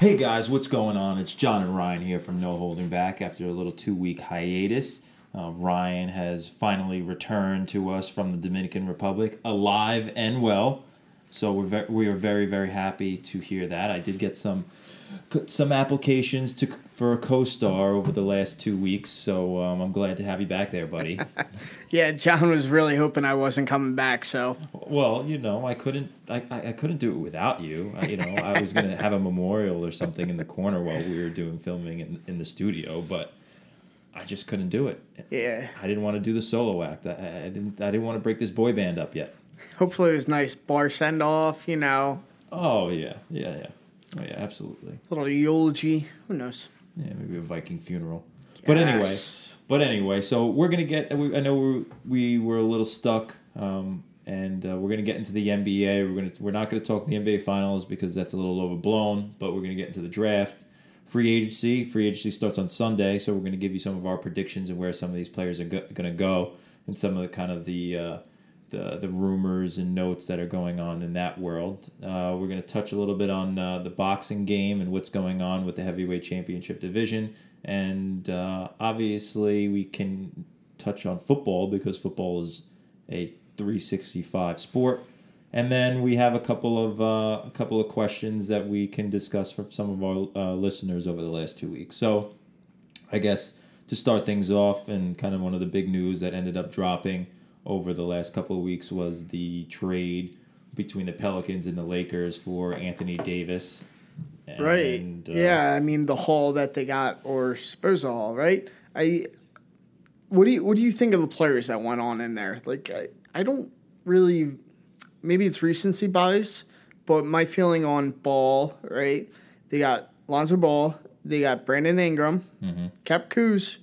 Hey guys, what's going on? It's John and Ryan here from No Holding Back after a little two week hiatus. Uh, Ryan has finally returned to us from the Dominican Republic, alive and well. So we're ve- we are very very happy to hear that. I did get some some applications to for a co-star over the last two weeks, so um, I'm glad to have you back there, buddy. Yeah, John was really hoping I wasn't coming back, so Well, you know, I couldn't, I, I couldn't do it without you. I, you know, I was gonna have a memorial or something in the corner while we were doing filming in, in the studio, but I just couldn't do it. yeah. I didn't want to do the solo act. I, I didn't, I didn't want to break this boy band up yet. Hopefully it was nice bar send off, you know, Oh yeah, yeah, yeah, oh yeah, absolutely. A little eulogy. Who knows? Yeah, maybe a Viking funeral. But anyway, but anyway, so we're gonna get. we- I know we we were a little stuck, um, and uh, we're gonna get into the NBA. We're gonna we're not gonna talk the NBA finals because that's a little overblown. But we're gonna get into the draft, free agency. Free agency starts on Sunday, so we're gonna give you some of our predictions and where some of these players are go- gonna go, and some of the kind of the. Uh, the, the rumors and notes that are going on in that world. Uh, we're going to touch a little bit on uh, the boxing game and what's going on with the heavyweight championship division. And uh, obviously, we can touch on football because football is a 365 sport. And then we have a couple of uh, a couple of questions that we can discuss from some of our uh, listeners over the last two weeks. So, I guess to start things off, and kind of one of the big news that ended up dropping over the last couple of weeks was the trade between the Pelicans and the Lakers for Anthony Davis. Right. And, uh, yeah, I mean the haul that they got or Spurs haul, right? I what do you what do you think of the players that went on in there? Like I, I don't really maybe it's recency bias, but my feeling on Ball, right? They got Lonzo Ball, they got Brandon Ingram, Mm-hmm. Cap Kuz,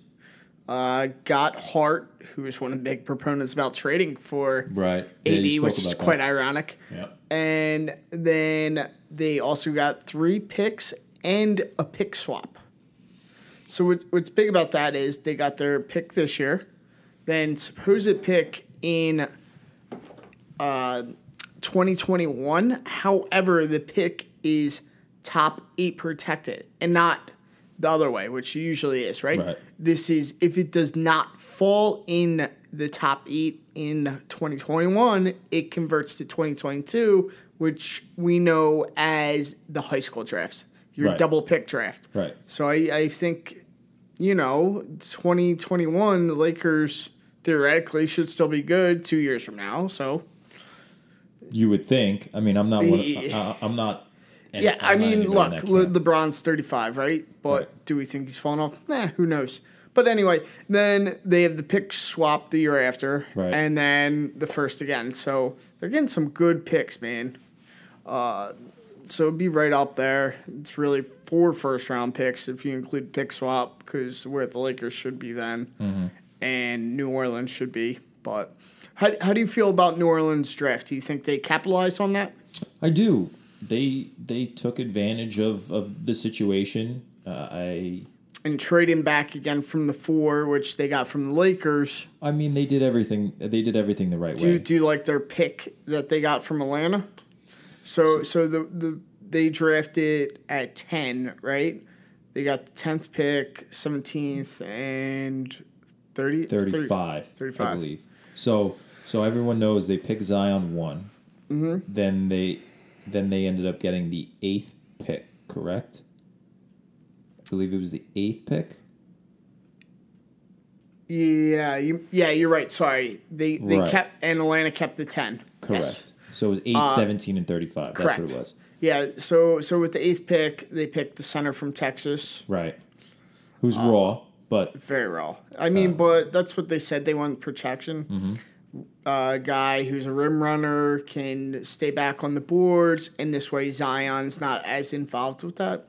uh, got Hart, who was one of the big proponents about trading for Right. AD, spoke which is quite that. ironic. Yeah. And then they also got three picks and a pick swap. So what's, what's big about that is they got their pick this year, then supposed pick in uh, 2021. However, the pick is top eight protected and not the other way, which usually is, right? Right. This is if it does not fall in the top eight in 2021, it converts to 2022, which we know as the high school drafts, your Right. double pick draft. Right. So I, I think, you know, 2021, the Lakers theoretically should still be good two years from now. So, You would think. I mean, I'm not. One, uh, I'm not. And yeah, I mean, look, in that Le- LeBron's 35, right? But Right. do we think he's falling off? Eh, who knows? But anyway, then they have the pick swap the year after, Right. and then the first again. So they're getting some good picks, man. Uh, so it'd be right up there. It's really four first round picks if you include pick swap, because where the Lakers should be then, Mm-hmm. and New Orleans should be. But how, how do you feel about New Orleans draft? Do you think they capitalize on that? I do. They they took advantage of of the situation. Uh, I and trading back again from the four, which they got from the Lakers. I mean, they did everything. They did everything the right Do way. do you like their pick that they got from Atlanta? So so the the they drafted at ten, right? They got the tenth pick, seventeenth, and 30, 35, 35. I believe. So so everyone knows they picked Zion one. Mm-hmm. Then they then they ended up getting the eighth pick. Correct. I believe it was the eighth pick. Yeah, you, yeah, you're right. Sorry, they they Right. kept and Atlanta kept the ten. Correct. Yes. So it was 8, uh, 17, and 35. That's correct. what it was. Yeah, so so with the eighth pick, they picked the center from Texas. Right. Who's uh, raw, but Very raw. I mean, uh, but that's what they said. They want protection. Mm-hmm. A guy who's a rim runner can stay back on the boards, and this way Zion's not as involved with that.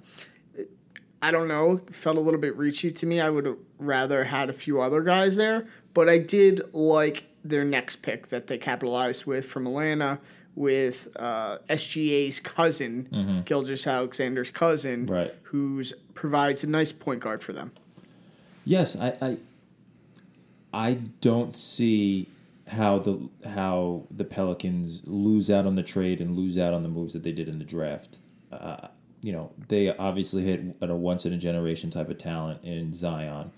I don't know. Felt a little bit reachy to me. I would have rather had a few other guys there, but I did like their next pick that they capitalized with from Atlanta with uh, SGA's cousin, Gilgeous-Alexander's cousin, Mm-hmm. Right. who's provides a nice point guard for them. Yes, I, I I don't see how the how the Pelicans lose out on the trade and lose out on the moves that they did in the draft. Uh, you know, they obviously hit at a once in a generation type of talent in Zion.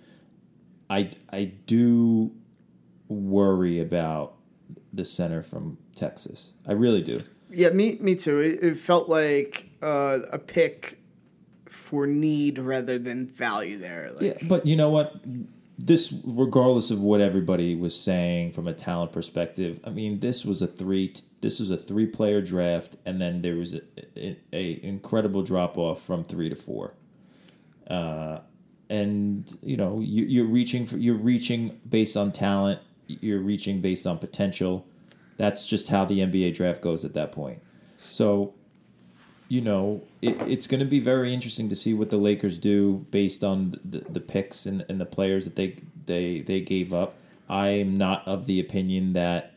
I I do worry about the center from Texas. I really do. Yeah, me me too. It, it felt like uh, a pick for need rather than value there. Like, Yeah, but you know what? This, regardless of what everybody was saying from a talent perspective, I mean, this was a three. This was a three-player draft, and then there was a, a, a incredible drop off from three to four. Uh, and you know, you, you're reaching for you're reaching based on talent. You're reaching based on potential. That's just how the NBA draft goes at that point. So you know, it, it's going to be very interesting to see what the Lakers do based on the, the picks and, and the players that they they they gave up. I'm not of the opinion that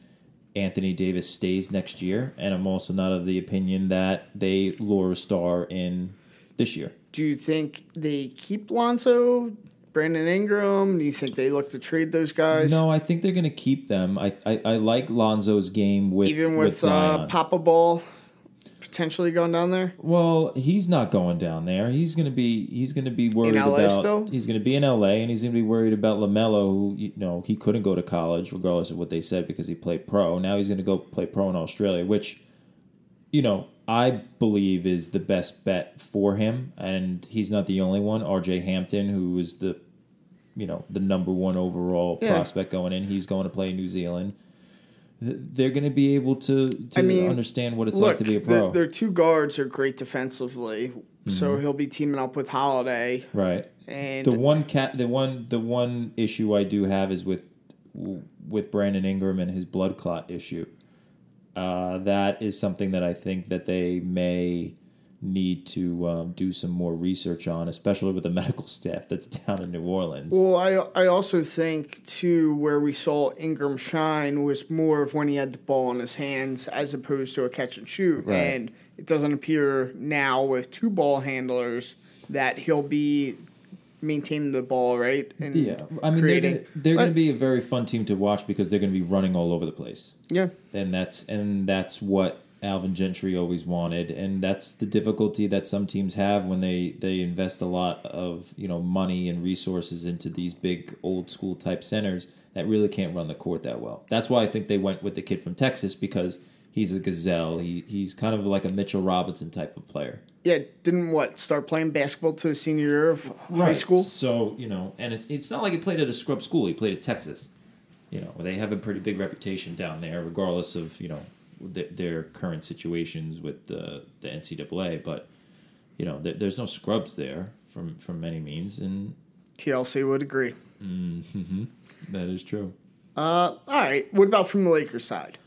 Anthony Davis stays next year, and I'm also not of the opinion that they lure a star in this year. Do you think they keep Lonzo, Brandon Ingram? Do you think they look to trade those guys? No, I think they're going to keep them. I, I I like Lonzo's game with Even with, with uh, Papa Ball potentially going down there? Well, he's not going down there. He's gonna be he's gonna be worried LA about still? he's gonna be in LA and he's gonna be worried about LaMelo, who you know he couldn't go to college regardless of what they said because he played pro. Now he's gonna go play pro in Australia, which you know I believe is the best bet for him, and he's not the only one. R.J. Hampton, who was the you know the number one overall Yeah. prospect going in, he's going to play in New Zealand. Th- They're going to be able to to I mean, understand what it's Look, like to be a pro, Their two guards are great defensively, Mm-hmm. so he'll be teaming up with Holiday. right? And The one cat, the one, the one issue I do have is with with Brandon Ingram and his blood clot issue. Uh, that is something that I think that they may need to um, do some more research on, especially with the medical staff that's down in New Orleans. Well, I I also think too where we saw Ingram shine was more of when he had the ball in his hands as opposed to a catch and shoot, Right. and it doesn't appear now with two ball handlers that he'll be maintaining the ball right and yeah, I mean they're creating. gonna, they're going to be a very fun team to watch because they're going to be running all over the place. yeah. and that's and that's what Alvin Gentry always wanted, and that's the difficulty that some teams have when they they invest a lot of you know money and resources into these big old school type centers that really can't run the court that well. That's why I think they went with the kid from Texas because he's a gazelle. He he's kind of like a Mitchell Robinson type of player. Yeah, didn't what start playing basketball to his senior year of high school. So you know, and it's it's not like he played at a scrub school. He played at Texas. You know, they have a pretty big reputation down there, regardless of you know th- their current situations with the the NCAA. But you know, there, there's no scrubs there from from any means, and TLC would agree. that is true. Uh, all right. What about from the Lakers side?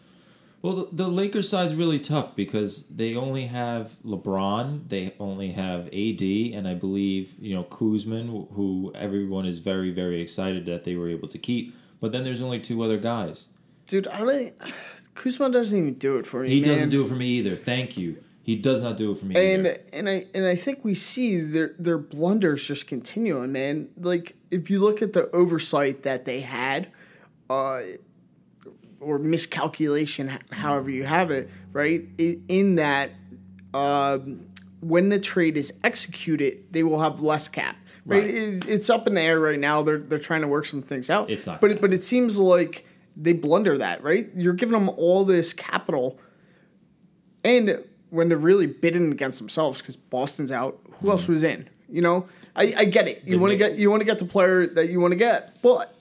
Well, the, the Lakers is really tough because they only have LeBron, they only have AD, and I believe you know Kuzman, who everyone is very very excited that they were able to keep. But then there's only two other guys. Dude, I don't. Kuzma doesn't even do it for me. He man. doesn't do it for me either. Thank you. He does not do it for me And either. and I and I think we see their their blunders just continuing, man. Like if you look at the oversight that they had, uh, or miscalculation, however you have it, right? In that, um, when the trade is executed, they will have less cap. Right, Right. It- it's up in the air right now. They're they're trying to work some things out. It's not but it, but it seems like they blunder that. Right, you're giving them all this capital, and when they're really bidding against themselves because Boston's out, who else was in? You know, I, I get it. You want to get you want to get the player that you want to get, but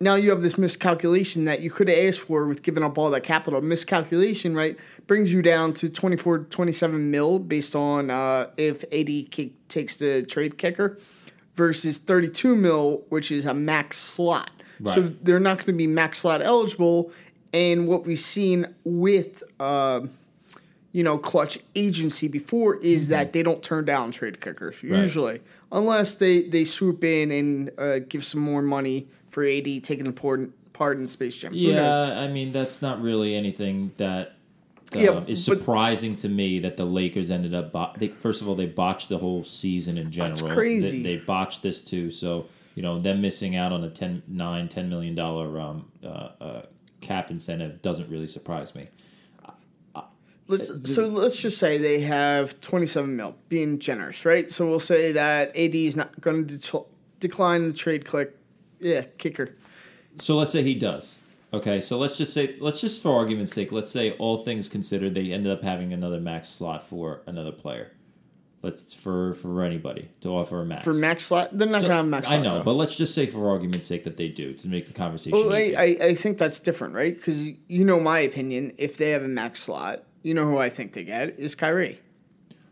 now you have this miscalculation that you could have asked for with giving up all that capital. Miscalculation, right, brings you down to 24, 27 mil based on uh, if AD kick, takes the trade kicker versus 32 mil, which is a max slot. So they're not going to be max slot eligible. And what we've seen with, uh, you know, clutch agency before is that they don't turn down trade kickers usually, unless they they swoop in and uh, give some more money for AD taking a part, part in Space Jam. Yeah. I mean that's not really anything that um, Yeah, is surprising to me that the Lakers ended up. Bo- they, first of all, they botched the whole season in general. That's crazy. They, they botched this too. So you know them missing out on a 10, 9, 10 million dollar um, uh, uh, cap incentive doesn't really surprise me. Let's, so let's just say they have 27 mil, being generous, right? So we'll say that AD is not going to de- decline the trade click. Yeah, kicker. So let's say he does. Okay, so let's just say, let's just for argument's sake, let's say all things considered, they ended up having another max slot for another player. Let's for for anybody to offer a max For max slot, they're not going to have max slot. I know, though. but let's just say for argument's sake that they do to make the conversation. Well, I. I, I think that's different, right? Because you know my opinion. If they have a max slot, you know who I think they get is Kyrie.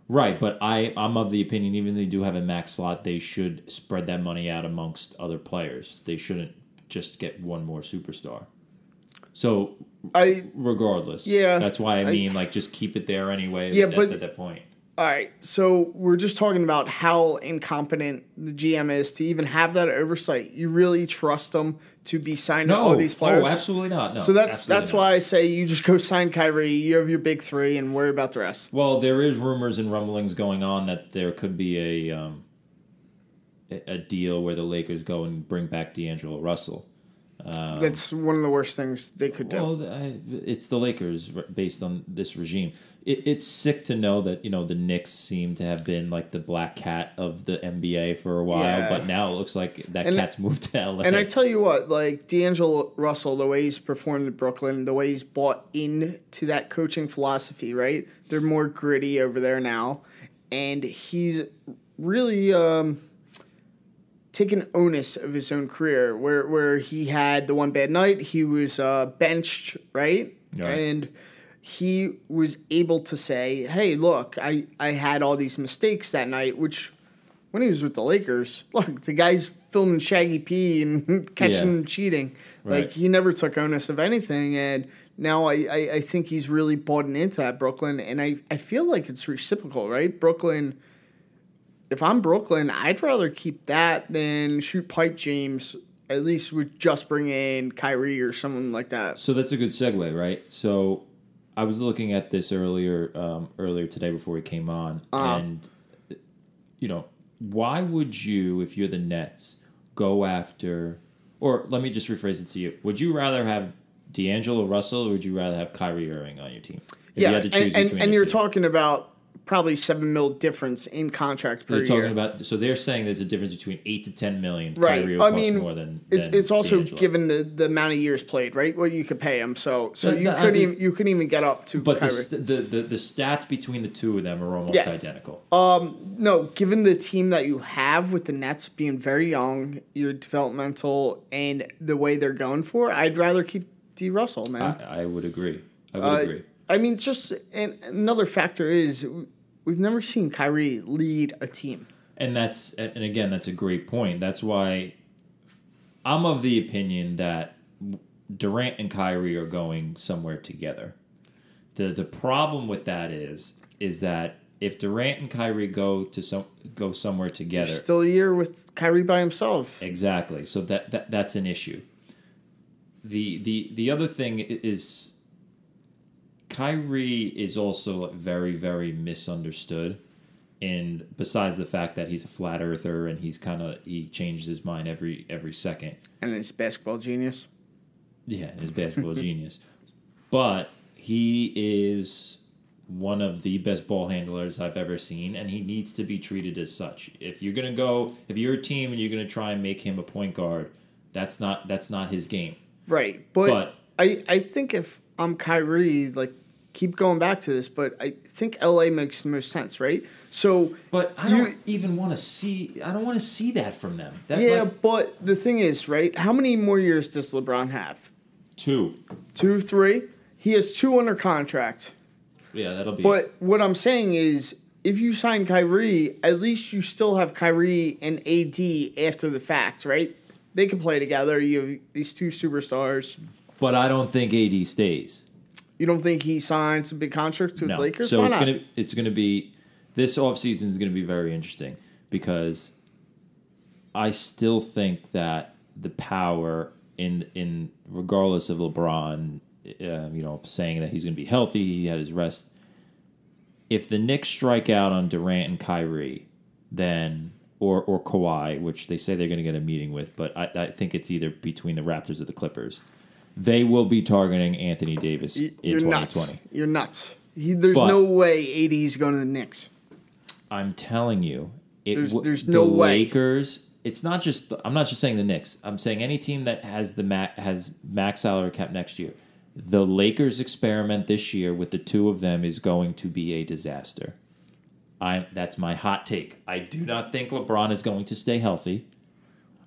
Right, but I I'm of the opinion even if they do have a max slot, they should spread that money out amongst other players. They shouldn't just get one more superstar. So I regardless, Yeah, that's why I I- mean like just keep it there anyway. Yeah, at, but- at that point, all right. So we're just talking about how incompetent the GM is to even have that oversight. You really trust them to be signing no, all these players? oh, absolutely not. No, So that's that's not. why I say you just go sign Kyrie. You have your big three and worry about the rest. Well, there is rumors and rumblings going on that there could be a um, a, a deal where the Lakers go and bring back D'Angelo Russell. That's one of the worst things they could do. Um, Well, I, it's the Lakers based on this regime. It, it's sick to know that you know the Knicks seem to have been like the black cat of the NBA for a while, Yeah. but now it looks like that And- cat's moved to LA. And I tell you what, like D'Angelo Russell, the way he's performed in Brooklyn, the way he's bought into that coaching philosophy, right? They're more gritty over there now, and he's really um, taken onus of his own career. Where where he had the one bad night, he was uh, benched, right? Right. And he was able to say, "Hey, look, I I had all these mistakes that night," which when he was with the Lakers, look, the guy's filming Swaggy P and catching Yeah. him cheating. Right. Like he never took onus of anything, and now I, I, I think he's really bought into that Brooklyn, and I, I feel like it's reciprocal, right? Brooklyn. If I'm Brooklyn, I'd rather keep that than shoot pipe James. At least with just bring in Kyrie or someone like that. so that's a good segue, right? So I was looking at this earlier um, earlier today before we came on, Uh-huh. and you know, why would you, if you're the Nets, go after? Or let me just rephrase it to you: Would you rather have D'Angelo Russell, or would you rather have Kyrie Irving on your team? If yeah, you had to choose and, and, and you're two? talking about probably seven mil difference in contract per They're talking year. about so they're saying there's a difference between eight to ten million. Right. Kyrie I mean, more than, it's than it's also D'Angelo. given the, the amount of years played, right? What you could pay him. So so you couldn't mean- even you couldn't even get up to But the, st- the, the the stats between the two of them are almost Yeah. identical. Um, no, given the team that you have with the Nets being very young, your developmental, and the way they're going for, I'd rather keep D. Russell, man. I, I would agree. I would Uh, agree. I mean, just another factor is we've never seen Kyrie lead a team. And that's and again that's a great point. That's why I'm of the opinion that Durant and Kyrie are going somewhere together. The the problem with that is is that if Durant and Kyrie go to some go somewhere together, Still a year with Kyrie by himself. Exactly. So that, that that's an issue. The the the other thing is Kyrie is also very very misunderstood. And besides the fact that he's a flat earther and he's kind of he changes his mind every every second. And his basketball genius. Yeah, his basketball genius. But he is one of the best ball handlers I've ever seen, and he needs to be treated as such. If you're gonna go, if you're a team and you're gonna try and make him a point guard, that's not that's not his game. Right. But, But- I, I think if I'm Kyrie, like keep going back to this, but I think LA makes the most sense, right? So But I don't even want to see. I don't want to see that from them. That, yeah, like, but the thing is, right? How many more years does LeBron have? two. Two, three? He has two under contract. Yeah, that'll be. But what I'm saying is, if you sign Kyrie, at least you still have Kyrie and AD after the fact, right? They can play together. You have these two superstars. but I don't think AD stays. You don't think he signs a big contract with No. Lakers? So Why it's not? gonna it's gonna be this offseason is gonna be very interesting because I still think that the power in in regardless of LeBron, uh, you know, saying that he's gonna be healthy, he had his rest. If the Knicks strike out on Durant and Kyrie, then or or Kawhi, which they say they're going to get a meeting with, but I, I think it's either between the Raptors or the Clippers. They will be targeting Anthony Davis Y- in You're 2020. nuts. You're nuts. He, there's But- no way AD is going to the Knicks. I'm telling you, it, There's- w- there's the no way. Lakers. It's not just. I'm not just saying the Knicks. I'm saying any team that has the ma- has max salary cap next year. The Lakers experiment this year with the two of them is going to be a disaster. I that's my hot take. I do not think LeBron is going to stay healthy.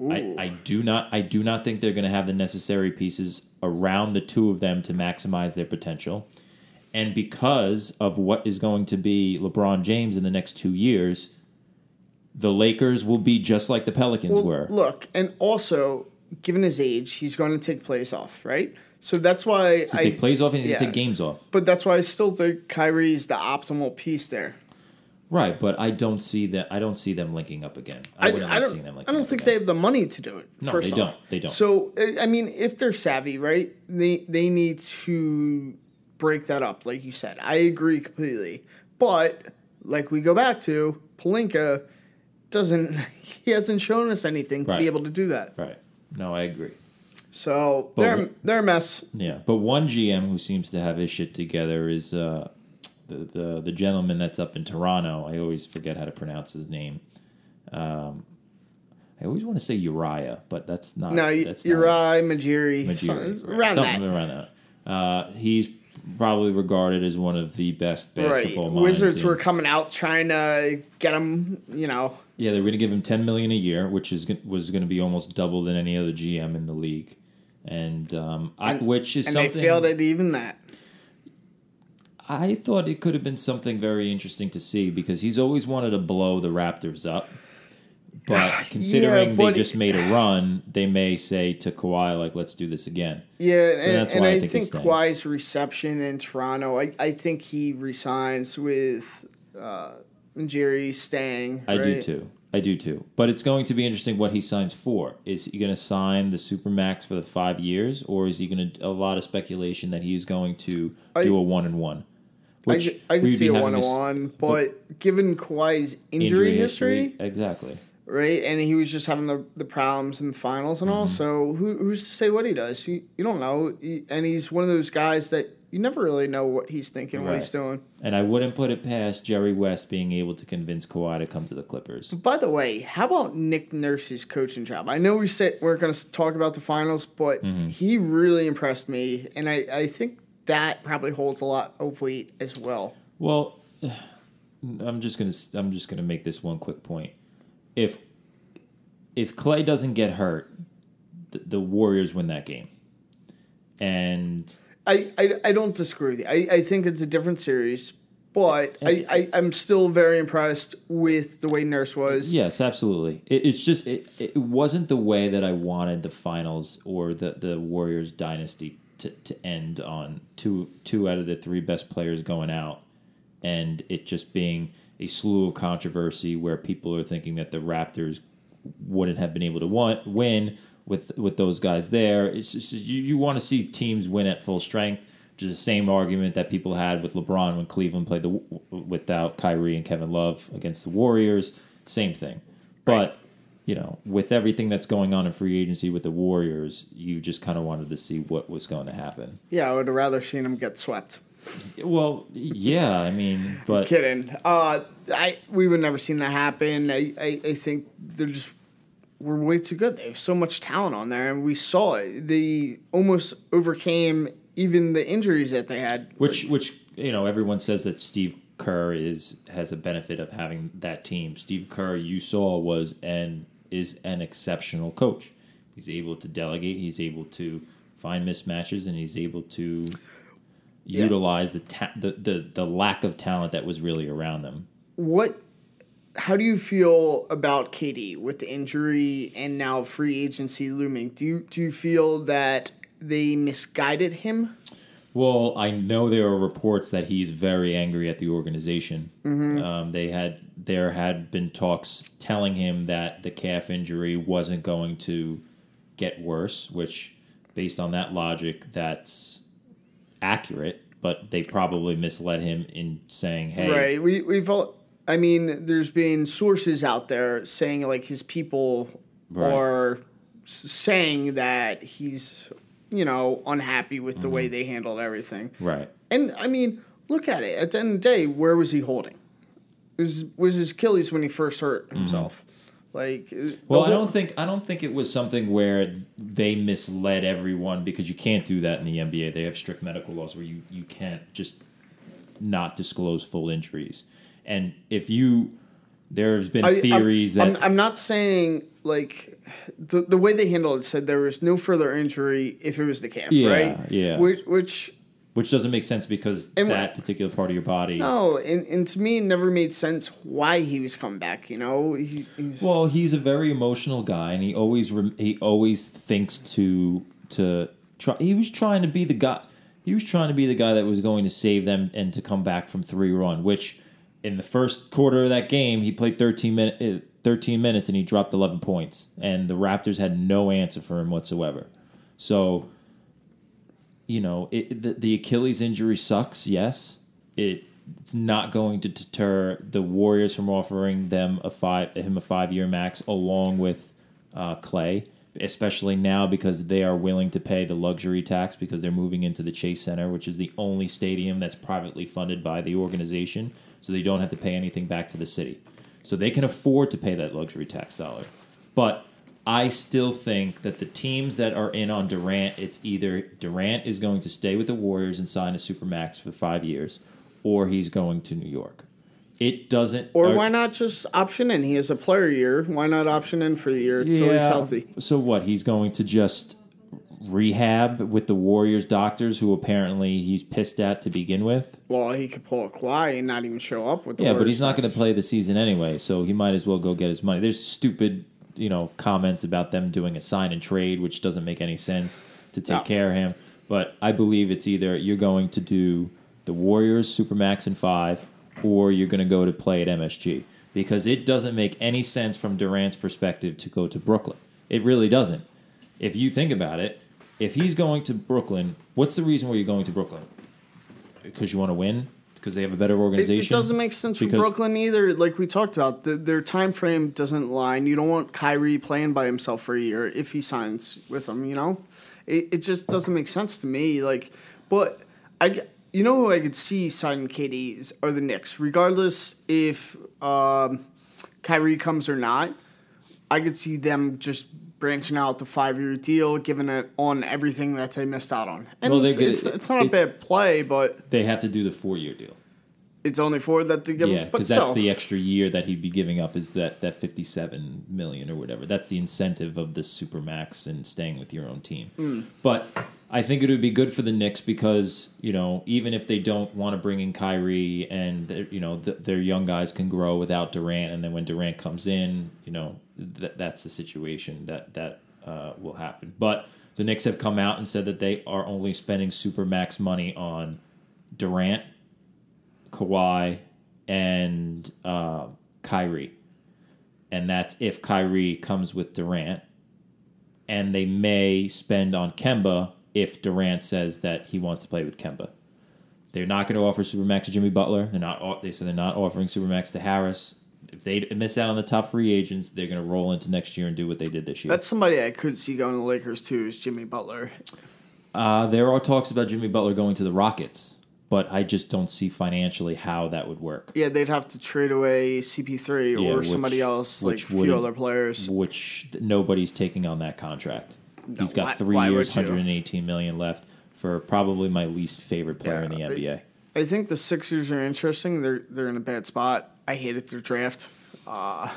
I, I do not I do not think they're going to have the necessary pieces around the two of them to maximize their potential. And because of what is going to be LeBron James in the next 2 years, the Lakers will be just like the Pelicans Well, were. look, and also given his age, he's going to take plays off, right? So that's why He I. take plays off and yeah. take games off. But that's why I still think Kyrie's the optimal piece there. Right, but I don't see that I don't see them linking up again. I, I, wouldn't I like don't. seeing them linking I don't up think again. they have the money to do it. No, first they off. don't. They don't. So uh, I mean, if they're savvy, right? They they need to break that up, like you said. I agree completely. But like we go back to Pelinka, doesn't he hasn't shown us anything to Right. be able to do that. Right. No, I agree. So But they're they're a mess. Yeah, but one GM who seems to have his shit together is uh, the, the the gentleman that's up in Toronto. I always forget how to pronounce his name. Um, I always want to say Uriah, but that's not. No, that's Uri, Majiri, not something- Majiri, right, around something that. around that. Uh, he's probably regarded as one of the best Right. basketball minds. Wizards in- were coming out trying to get him, you know. Yeah, they were going to give him ten million a year, which is was going to be almost double than any other GM in the league, and um, I, which is And something they failed at even that. I thought it could have been something very interesting to see because he's always wanted to blow the Raptors up. But considering but- they just made a run, they may say to Kawhi, like, let's do this again. Yeah, and, that's and why I I think think. Kawhi's reception in Toronto, I, I think he resigns with uh, Jerry staying. I do too. I do too. But it's going to be interesting what he signs for. Is he going to sign the Supermax for the five years, or is he going to, a lot of speculation that he's going to I- do a one and one? I, could- I could see a one on one, but given Kawhi's injury, history, Exactly. right, and he was just having the, the problems in the finals and Mm-hmm. all, so who, who's to say what he does? You, you don't know. He, and he's one of those guys that you never really know what he's thinking, what he's doing. And I wouldn't put it past Jerry West being able to convince Kawhi to come to the Clippers. By the way, how about Nick Nurse's coaching job? I know we said we're going to talk about the finals, but Mm-hmm. he really impressed me, and I, I think that probably holds a lot of weight as well. Well, I'm just gonna I'm just gonna make this one quick point. If if Clay doesn't get hurt, the, the Warriors win that game, and I, I, I don't disagree with you. I, I think it's a different series, but I, I, I'm still very impressed with the way Nurse was. yes, absolutely. It, it's just it, it wasn't the way that I wanted the finals or the the Warriors dynasty to, to end on two two out of the three best players going out, and it just being a slew of controversy where people are thinking that the Raptors wouldn't have been able to want, win with with those guys there. It's just you, you want to see teams win at full strength, which is the same argument that people had with LeBron when Cleveland played the without Kyrie and Kevin Love against the Warriors. Same thing, but. You know, with everything that's going on in free agency with the Warriors, you just kind of wanted to see what was going to happen. Yeah, I would have rather seen them get swept. Well, yeah, I mean, but Kidding. Uh, I we would never seen that happen. I, I, I think they're just we're way too good. They have so much talent on there, and we saw it. They almost overcame even the injuries that they had. Which, which you know, everyone says that Steve Kerr is has a benefit of having that team. Steve Kerr, you saw, was and is an exceptional coach. He's able to delegate. He's able to find mismatches, and he's able to utilize the, ta- the the the lack of talent that was really around them. what how do you feel about KD with the injury and now free agency looming? Do you do you feel that they misguided him? Well, I know there are reports that he's very angry at the organization. Um, they had there had been talks telling him that the calf injury wasn't going to get worse, which, based on that logic, that's accurate. But they probably misled him in saying, "Hey, Right. We we've all I mean, there's been sources out there saying like his people Right. are saying that he's you know unhappy with the way mm-hmm. they handled everything. right, And I mean, look at it. At the end of the day, where was he holding? It was was his Achilles when he first hurt himself. Like, uh, Well, I don't think I don't think it was something where they misled everyone because you can't do that in the NBA. They have strict medical laws where you you can't just not disclose full injuries. And if you there's been I- I'm- theories I'm, that I'm not saying like the the way they handled it said there was no further injury if it was the calf, Yeah, right? yeah. Which, which which doesn't make sense because And- that particular part of your body. no, and, and to me it never made sense why he was coming back. You know, he, he was, Well, he's a very emotional guy, and he always rem- he always thinks to to try. He was trying to be the guy. He was trying to be the guy that was going to save them and to come back from three run. Which in the first quarter of that game, he played thirteen minutes. Eh, 13 minutes and he dropped 11 points and the raptors had no answer for him whatsoever so you know it, the, the achilles injury sucks yes. It it's not going to deter the warriors from offering them a five him a five year max along with uh, clay especially now because they are willing to pay the luxury tax because they're moving into the chase center which is the only stadium that's privately funded by the organization so they don't have to pay anything back to the city. So they can afford to pay that luxury tax dollar. But I still think that the teams that are in on Durant, it's either Durant is going to stay with the Warriors and sign a supermax for five years, or he's going to New York. It doesn't. or why not just option in? He has a player year. Why not option in for the year until he's healthy? So what? He's going to just rehab with the Warriors doctors, who apparently he's pissed at to begin with. Well, he could pull a Kawhi and not even show up with the Yeah, but Warriors he's not going to play the season anyway, so he might as well go get his money. There's stupid, you know, comments about them doing a sign and trade, which doesn't make any sense to take No. care of him. But I believe it's either you're going to do the Warriors Supermax in five, or you're going to go to play at MSG because it doesn't make any sense from Durant's perspective to go to Brooklyn. It really doesn't. If you think about it, if he's going to Brooklyn, what's the reason why you're going to Brooklyn? Because you want to win? Because they have a better organization? it doesn't make sense for Brooklyn either. Like we talked about, the, their time frame doesn't line. You don't want Kyrie playing by himself for a year if he signs with them. You know, it, it just doesn't make sense to me. Like, but I you know who I could see signing KD are the Knicks, regardless if um, Kyrie comes or not. I could see them just branching out the five year deal, giving it on everything that they missed out on. And Well, it's, it's, it's not a bad play, but They have to do the four year deal. it's only four that they give. Yeah, because that's the extra year that he'd be giving up is that that fifty seven million or whatever. That's the incentive of this supermax and staying with your own team. Hmm. But I think it would be good for the Knicks because you know even if they don't want to bring in Kyrie and you know th- their young guys can grow without Durant, and then when Durant comes in, you know th- that's the situation that that uh, will happen. But the Knicks have come out and said that they are only spending super max money on Durant, Kawhi, and uh, Kyrie. And that's if Kyrie comes with Durant. And they may spend on Kemba if Durant says that he wants to play with Kemba. They're not going to offer Supermax to Jimmy Butler. They're not. They said they're not offering Supermax to Harris. If they miss out on the top free agents, they're going to roll into next year and do what they did this year. That's somebody I could see going to the Lakers too. Is Jimmy Butler? Uh, there are talks about Jimmy Butler going to the Rockets, but I just don't see financially how that would work. Yeah, they'd have to trade away CP3 Yeah, or which- somebody else, like a few other players. which nobody's taking on that contract. He's got why- three why years, 118 million left for probably my least favorite player in the Yeah, NBA. I think the Sixers are interesting. They're they're in a bad spot. I hated their draft. Uh,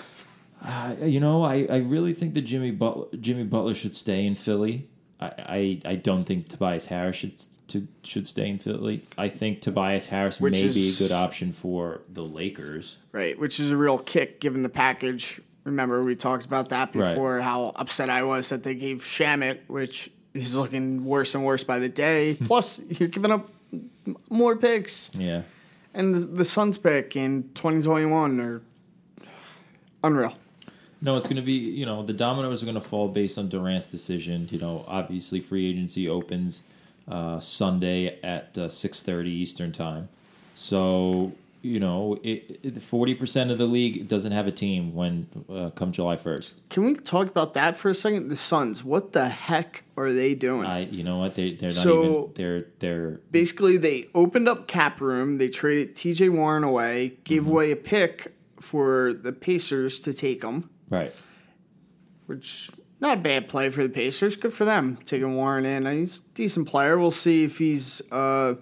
Uh, you know, I, I really think that Jimmy Butler Jimmy Butler should stay in Philly. I, I, I don't think Tobias Harris should to, should stay in Philly. I think Tobias Harris may be a good option for the Lakers. right, which is a real kick given the package. Remember we talked about that Right. before. How upset I was that they gave Shamet, which is looking worse and worse by the day. Plus, you're giving up more picks. Yeah. And the, the Suns pick in 2021 are unreal. No, it's going to be, you know, the dominoes are going to fall based on Durant's decision. You know, obviously free agency opens uh, Sunday at uh, 6.30 Eastern time. So you know, forty percent of the league doesn't have a team when uh, come July first. Can we talk about that for a second? The Suns, what the heck are they doing? I, you know what, they they're not So- even they're they're Basically, they opened up cap room. They traded T.J. Warren away, gave Mm-hmm. away a pick for the Pacers to take him, right. which not a bad play for the Pacers. Good for them taking Warren in. He's a decent player. We'll see if he's a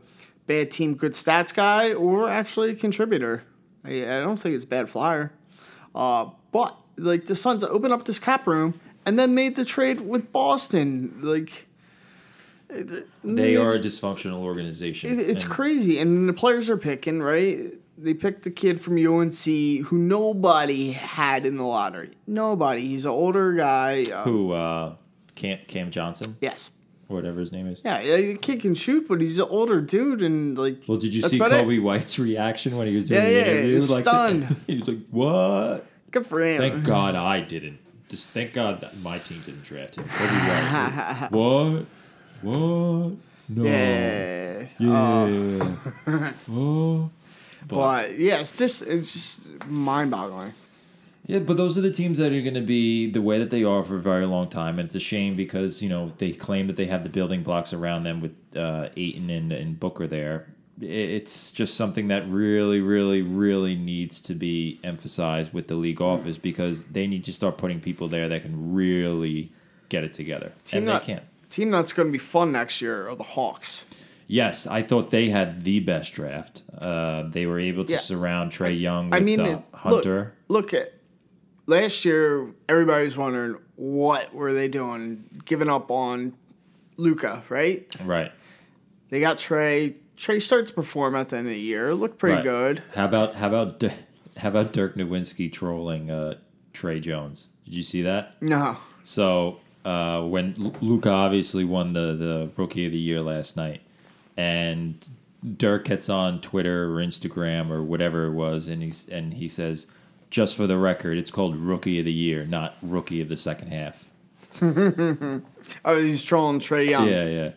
bad team, good stats guy, or actually a contributor. I, I don't think it's a bad flyer. Uh, but like the Suns opened up this cap room and then made the trade with Boston. Like They are a dysfunctional organization. It, it's and- crazy, and the players are picking right. They picked the kid from UNC who nobody had in the lottery. Nobody. He's an older guy. Uh, Who uh, Cam Cam Johnson, Yes. Whatever his name is. Yeah, yeah, the kid can shoot, but he's an older dude, and like. Well, did you see about it. Coby White's reaction when he was doing Yeah, the yeah, he was like, stunned. he was like, "What? Good for him. Thank God I didn't. Just thank God that my team didn't draft him." Coby White. what? What? No. Yeah. Yeah. oh. But yeah, it's just it's just mind boggling. Yeah, but those are the teams that are going to be the way that they are for a very long time, and it's a shame because you know they claim that they have the building blocks around them with uh, Ayton and, and Booker there. It's just something that really, really, really needs to be emphasized with the league office because they need to start putting people there that can really get it together, Team and they can't. Team that's going to be fun next year are the Hawks. Yes, I thought they had the best draft. Uh, they were able to Yeah. surround Trae Young with I mean, uh, Hunter. Look, look at last year. Everybody was wondering what were they doing, giving up on Luka, right? right. They got Trae. Trae starts to perform at the end of the year. Looked pretty Right. good. How about how about how about Dirk Nowitzki trolling uh, Trae Jones? Did you see that? No. So uh, when Lu- Luka obviously won the the Rookie of the Year last night, and Dirk gets on Twitter or Instagram or whatever it was, and he's and he says, "Just for the record, it's called Rookie of the Year, not Rookie of the Second Half." Oh, he's trolling Trae Young. Yeah, yeah.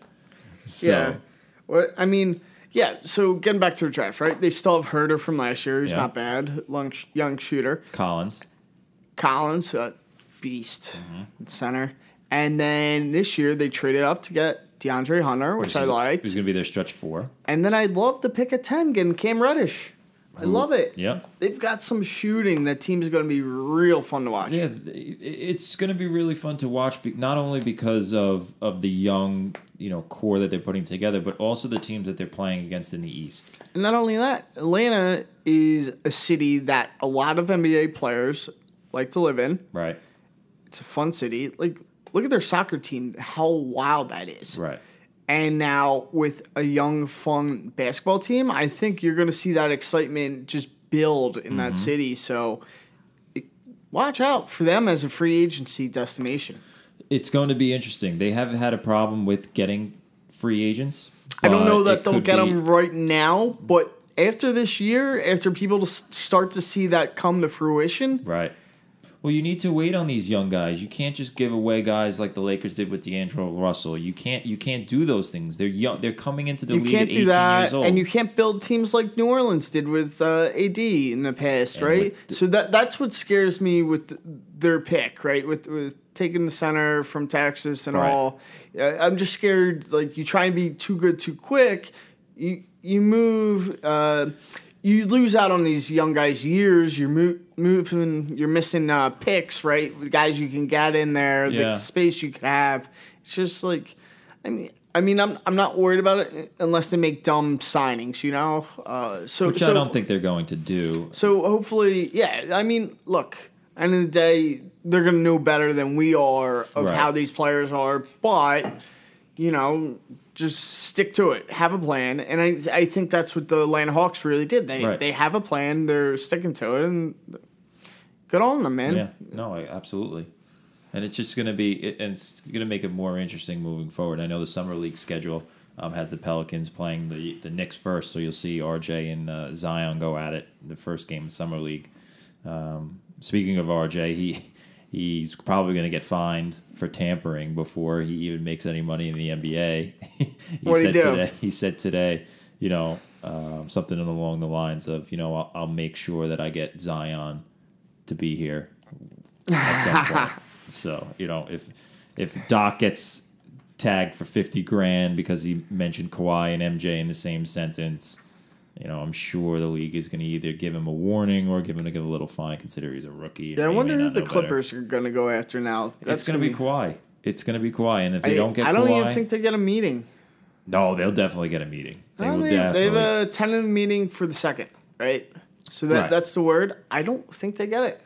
So, Yeah. Well, I mean, yeah. So getting back to the draft, right? They still have Huerter from last year. He's Yeah. not bad. Young, young shooter. Collins. Collins, uh, beast Mm-hmm. center. And then this year they traded up to get DeAndre Hunter, which I liked. He's going to be their stretch four? And then I love the pick at 10 getting Cam Reddish. I love it. Yeah. They've got some shooting. That team's going to be real fun to watch. Yeah, it's going to be really fun to watch. Not only because of of the young, you know, core that they're putting together, but also the teams that they're playing against in the East. And not only that, Atlanta is a city that a lot of NBA players like to live in. Right. It's a fun city. Like, look at their soccer team, how wild that is. Right. And now with a young, fun basketball team, I think you're going to see that excitement just build in that mm-hmm. city. So it, watch out for them as a free agency destination. It's going to be interesting. They have had a problem with getting free agents. I don't know that they'll get be- them right now, but after this year, after people start to see that come to fruition, Right. Well, you need to wait on these young guys. You can't just give away guys like the Lakers did with D'Angelo Russell. You can't. You can't do those things. They're young. They're coming into the you league can't at do 18 that, years old. and you can't build teams like New Orleans did with uh, AD in the past, And right? the- so that that's what scares me with their pick, right? With with taking the center from Texas and Right. all. I'm just scared. Like you try and be too good too quick, you you move. Uh, you lose out on these young guys' years. You're mo- moving. You're missing uh, picks, right? The guys you can get in there, Yeah. the space you can have. It's just like, I mean, I mean, I'm I'm not worried about it unless they make dumb signings, you know. Uh, so which so, I don't think they're going to do. so. Hopefully, yeah. I mean, look, end of the day, they're gonna know better than we are of Right. how these players are, but you know. Just stick to it. Have a plan, and I I think that's what the Atlanta Hawks really did. They Right. they have a plan. They're sticking to it, and good on them, man. Yeah, no, I, absolutely. And it's just going to be, it, and it's going to make it more interesting moving forward. I know the summer league schedule um, has the Pelicans playing the the Knicks first, so you'll see RJ and uh, Zion go at it in the first game of summer league. Um, speaking of RJ, he he's probably going to get fined for tampering before he even makes any money in the NBA. he What'd he said do? today. He said today you know, um, something along the lines of, you know, I'll, I'll make sure that I get Zion to be here at some point. So you know, if if Doc gets tagged for fifty grand because he mentioned Kawhi and MJ in the same sentence, you know, I'm sure the league is going to either give him a warning or give him give a little fine, consider he's a rookie. Yeah, I wonder who the know better. Clippers are going to go after now. It's going to be Kawhi. It's going to be Kawhi, and if they I, don't get I don't Kawhi, even think they get a meeting. no, they'll definitely get a meeting. They will they, they have a tentative meeting for the second, right? So that Right. that's the word. I don't think they get it.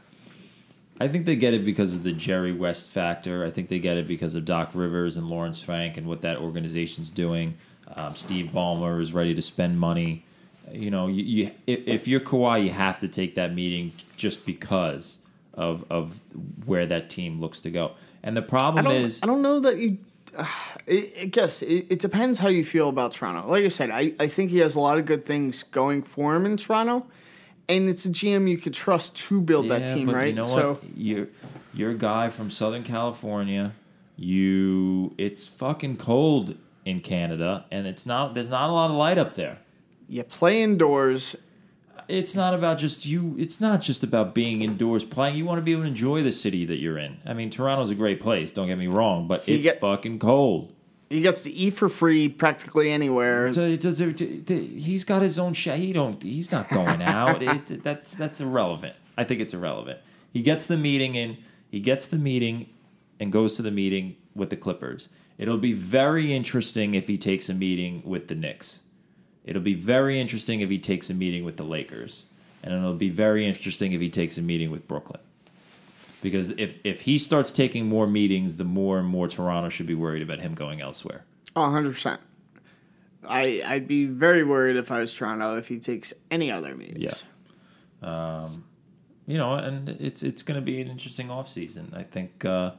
I think they get it because of the Jerry West factor. I think they get it because of Doc Rivers and Lawrence Frank and what that organization's doing. Um, Steve Ballmer is ready to spend money. You know, you, you if, if you're Kawhi, you have to take that meeting just because of of where that team looks to go. And the problem don't. is, I don't know that you. Uh, I, I guess it, it depends how you feel about Toronto. Like I said, I, I think he has a lot of good things going for him in Toronto, and it's a GM you could trust to build that team, right? You know so what? You're you're a guy from Southern California. You it's fucking cold in Canada, and it's not. There's not a lot of light up there. You play indoors. it's not about just you it's not just about being indoors playing. You want to be able to enjoy the city that you're in. I mean toronto's a great place don't get me wrong but You it's get- fucking cold. He gets to eat for free practically anywhere. does he's got his own shit he don't he's not going out. It, that's that's irrelevant. I think it's irrelevant. He gets the meeting and he gets the meeting and goes to the meeting with the clippers. It'll be very interesting if he takes a meeting with the knicks It'll be very interesting if he takes a meeting with the Lakers, and it'll be very interesting if he takes a meeting with Brooklyn. Because if if he starts taking more meetings, the more and more Toronto should be worried about him going elsewhere. Oh, 100%. I, I'd be very worried if I was Toronto if he takes any other meetings. Yeah. Um, You know, and it's it's going to be an interesting offseason. I think uh,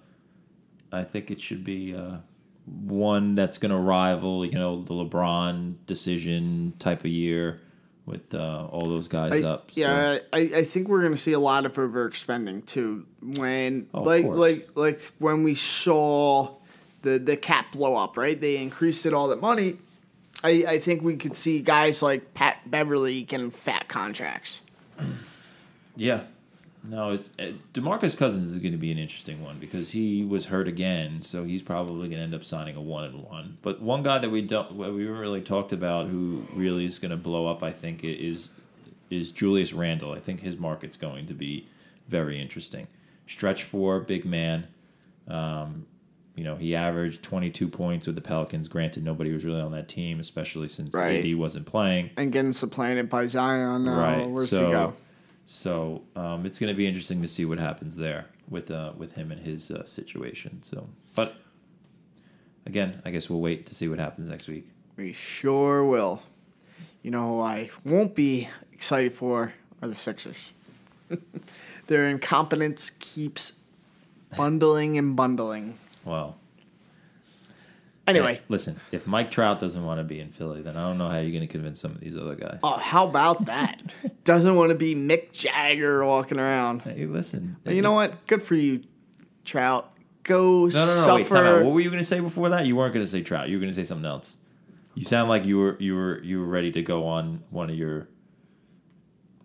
I think it should be uh, one that's going to rival, you know, the LeBron decision type of year with uh, all those guys I- up. So- yeah, I, I think we're gonna see a lot of overspending too. When Oh, like like like when we saw the the cap blow up, right? They increased it all that money. I, I think we could see guys like Pat Beverley getting fat contracts. Yeah. No, it's uh, Demarcus Cousins is going to be an interesting one because he was hurt again, so he's probably going to end up signing a one and one. But one guy that we don't we haven't really talked about who really is going to blow up, I think, is is Julius Randle. I think his market's going to be very interesting. Stretch four, big man. Um, you know, he averaged 22 points with the Pelicans. Granted, nobody was really on that team, especially since Right. AD wasn't playing. And getting supplanted by Zion. Uh, Right, Where's so- he go? So um, it's going to be interesting to see what happens there with uh, with him and his uh, situation. So, but again, I guess we'll wait to see what happens next week. We sure will. You know who I won't be excited for are the Sixers. Their incompetence keeps bundling and bundling. Well, Anyway, hey, listen, if Mike Trout doesn't want to be in Philly, then I don't know how you're going to convince some of these other guys. oh, how about that? Doesn't want to be Mick Jagger walking around. Hey, listen. You know what? Good for you, Trout. Go No, no, no. suffer. Wait, time out. What were you going to say before that? You weren't going to say Trout. You were going to say something else. You sound like you were you were you were ready to go on one of your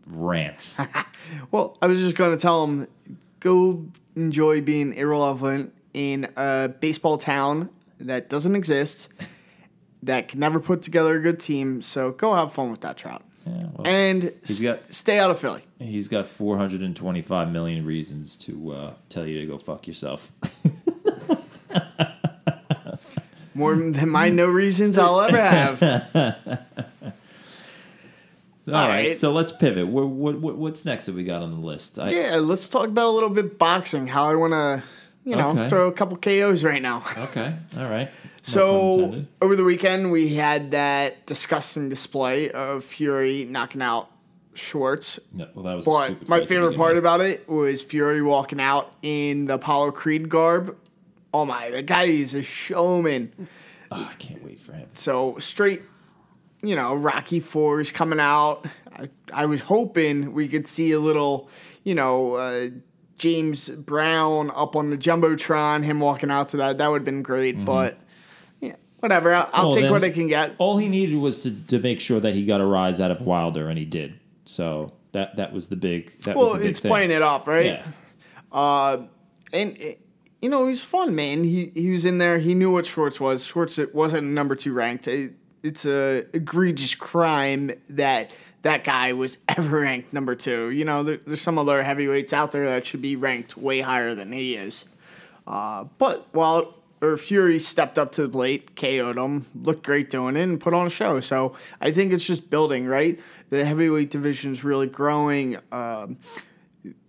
rants. Well, I was just going to tell him go enjoy being irrelevant in a baseball town that doesn't exist, that can never put together a good team. So go have fun with that, Trout. Yeah, well, And He's got- stay out of Philly. He's got 425 million reasons to uh, tell you to go fuck yourself. More than my no reasons I'll ever have. All right, right. so let's pivot. What, what, what, what's next that we got on the list? I, Yeah, let's talk about a little bit boxing. How I want to, you know, Okay. throw a couple KOs right now. Okay, all right. So over the weekend we had that disgusting display of Fury knocking out Schwarz. No, well, that was But my favorite part with. about it was Fury walking out in the Apollo Creed garb. Oh my, the guy is a showman. Oh, I can't wait for him. So straight, you know, Rocky Fours coming out. I, I was hoping we could see a little, you know, uh, James Brown up on the jumbotron, him walking out to that. That would have been great. Mm-hmm. But yeah, whatever. I'll, I'll Well, take what I can get. All he needed was to, to make sure that he got a rise out of Wilder, and he did. So that that was the big. That Well, was the big it's thing. playing it up, right? Yeah. Uh, and it, you know, he was fun, man. He he was in there. He knew what Schwarz was. Schwarz wasn't number two ranked. It, it's a egregious crime that that guy was ever ranked number two. You know, there, there's some other heavyweights out there that should be ranked way higher than he is. Uh, but while or Fury stepped up to the plate, KO'd him, looked great doing it, and put on a show. So I think it's just building, right? The heavyweight division is really growing. Um,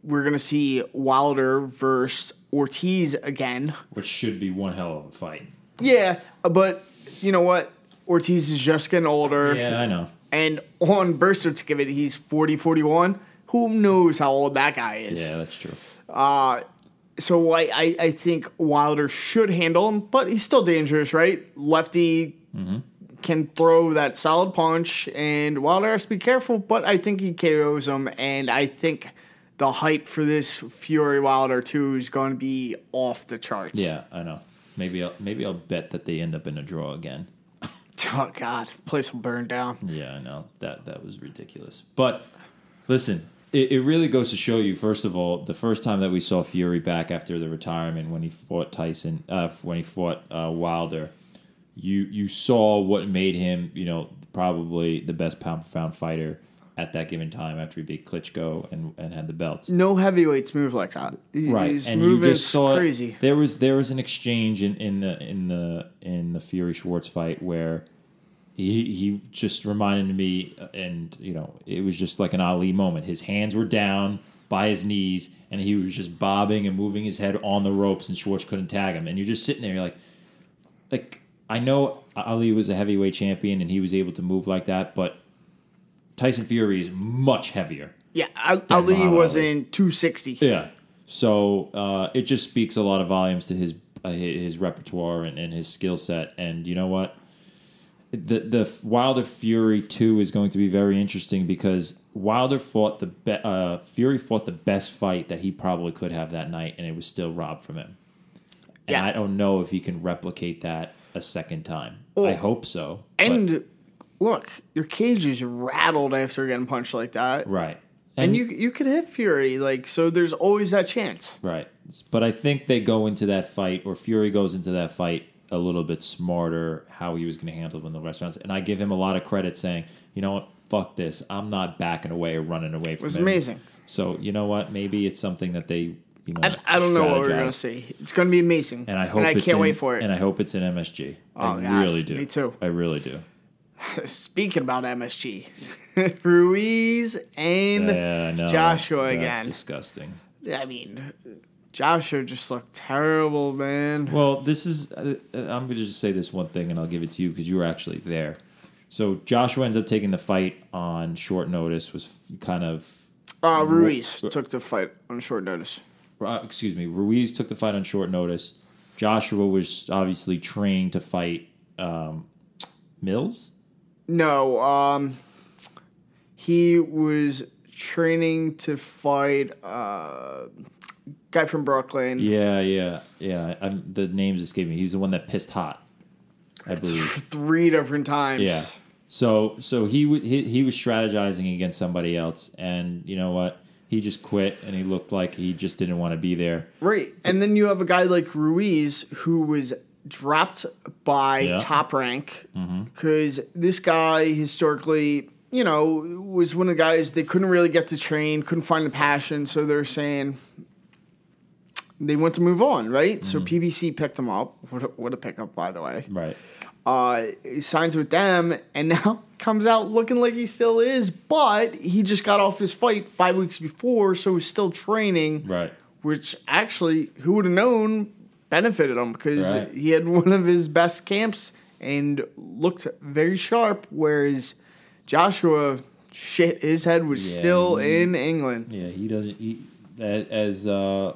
we're gonna see Wilder versus Ortiz again. Which should be one hell of a fight. Yeah, but you know what? Ortiz is just getting older. Yeah, I know. And on birth certificate, he's 40, 41. Who knows how old that guy is? Yeah, that's true. Uh, so I, I, I think Wilder should handle him, but he's still dangerous, right? Lefty mm-hmm. can throw that solid punch, and Wilder has to be careful, but I think he KOs him, and I think the hype for this Fury Wilder 2 is going to be off the charts. Yeah, I know. Maybe I'll maybe I'll bet that they end up in a draw again. Oh, God. The place will burn down. Yeah, I know that that was ridiculous. But listen, it, it really goes to show you. First of all, the first time that we saw Fury back after the retirement when he fought Tyson, uh, when he fought uh, Wilder, you you saw what made him, you know, probably the best pound for pound fighter at that given time after he beat Klitschko and and had the belts. No heavyweights move like that. He- Right, His and you just saw crazy. there was there was an exchange in, in the in the in the Fury Schwarz fight where he he just reminded me, uh, and you know it was just like an Ali moment. His hands were down by his knees, and he was just bobbing and moving his head on the ropes, and Schwarz couldn't tag him. And you're just sitting there, you're like, like I know Ali was a heavyweight champion and he was able to move like that, but Tyson Fury is much heavier. Yeah, Ali Muhammad was Ali. in 260. Yeah. So uh, it just speaks a lot of volumes to his uh, his repertoire and, and his skill set. And you know what? The the Wilder Fury two is going to be very interesting because Wilder fought the be- uh, Fury fought the best fight that he probably could have that night, and it was still robbed from him. And Yeah. I don't know if he can replicate that a second time. Oh. I hope so. but- And look, your cage is rattled after getting punched like that. right. And you you could hit Fury, like so there's always that chance. Right. But I think they go into that fight, or Fury goes into that fight a little bit smarter how he was going to handle it in the restaurants. And I give him a lot of credit saying, you know what, fuck this. I'm not backing away or running away from It was him. amazing. So, you know what? Maybe it's something that they, you know, I, I don't know what we're gonna see. It's gonna be amazing. And I hope I it's can't in- wait for it. And I hope it's in MSG. Oh, I God, really do. me too. I really do. Speaking about MSG, Ruiz and Yeah, know. Joshua That's again. disgusting. I mean, Joshua just looked terrible, man. Well, this is. Uh, I'm going to just say this one thing, and I'll give it to you because you were actually there. So Joshua ends up taking the fight on short notice. Was f- kind of. Uh, Ruiz took the fight on short notice. Uh, excuse me. Ruiz took the fight on short notice. Joshua was obviously trained to fight um, Mills. No, um, he was training to fight uh, guy from Brooklyn. Yeah, yeah, yeah. I'm, the names escape me. He's the one that pissed hot, I believe. Three different times. Yeah. So so he, w- he he was strategizing against somebody else, and you know what? He just quit, and he looked like he just didn't want to be there. Right. And then you have a guy like Ruiz who was dropped by Yeah. top rank because this guy historically, you know, was one of the guys they couldn't really get to train, couldn't find the passion. So they're saying they want to move on, right? So PBC picked him up. What a, what a pickup, by the way. Right. Uh, he signs with them and now comes out looking like he still is, but he just got off his fight five weeks before, so he's still training Right. which actually, who would have known, benefited him because Right. he had one of his best camps and looked very sharp. Whereas Joshua, shit, his head was Yeah, still he- in England. Yeah, he doesn't. He as uh,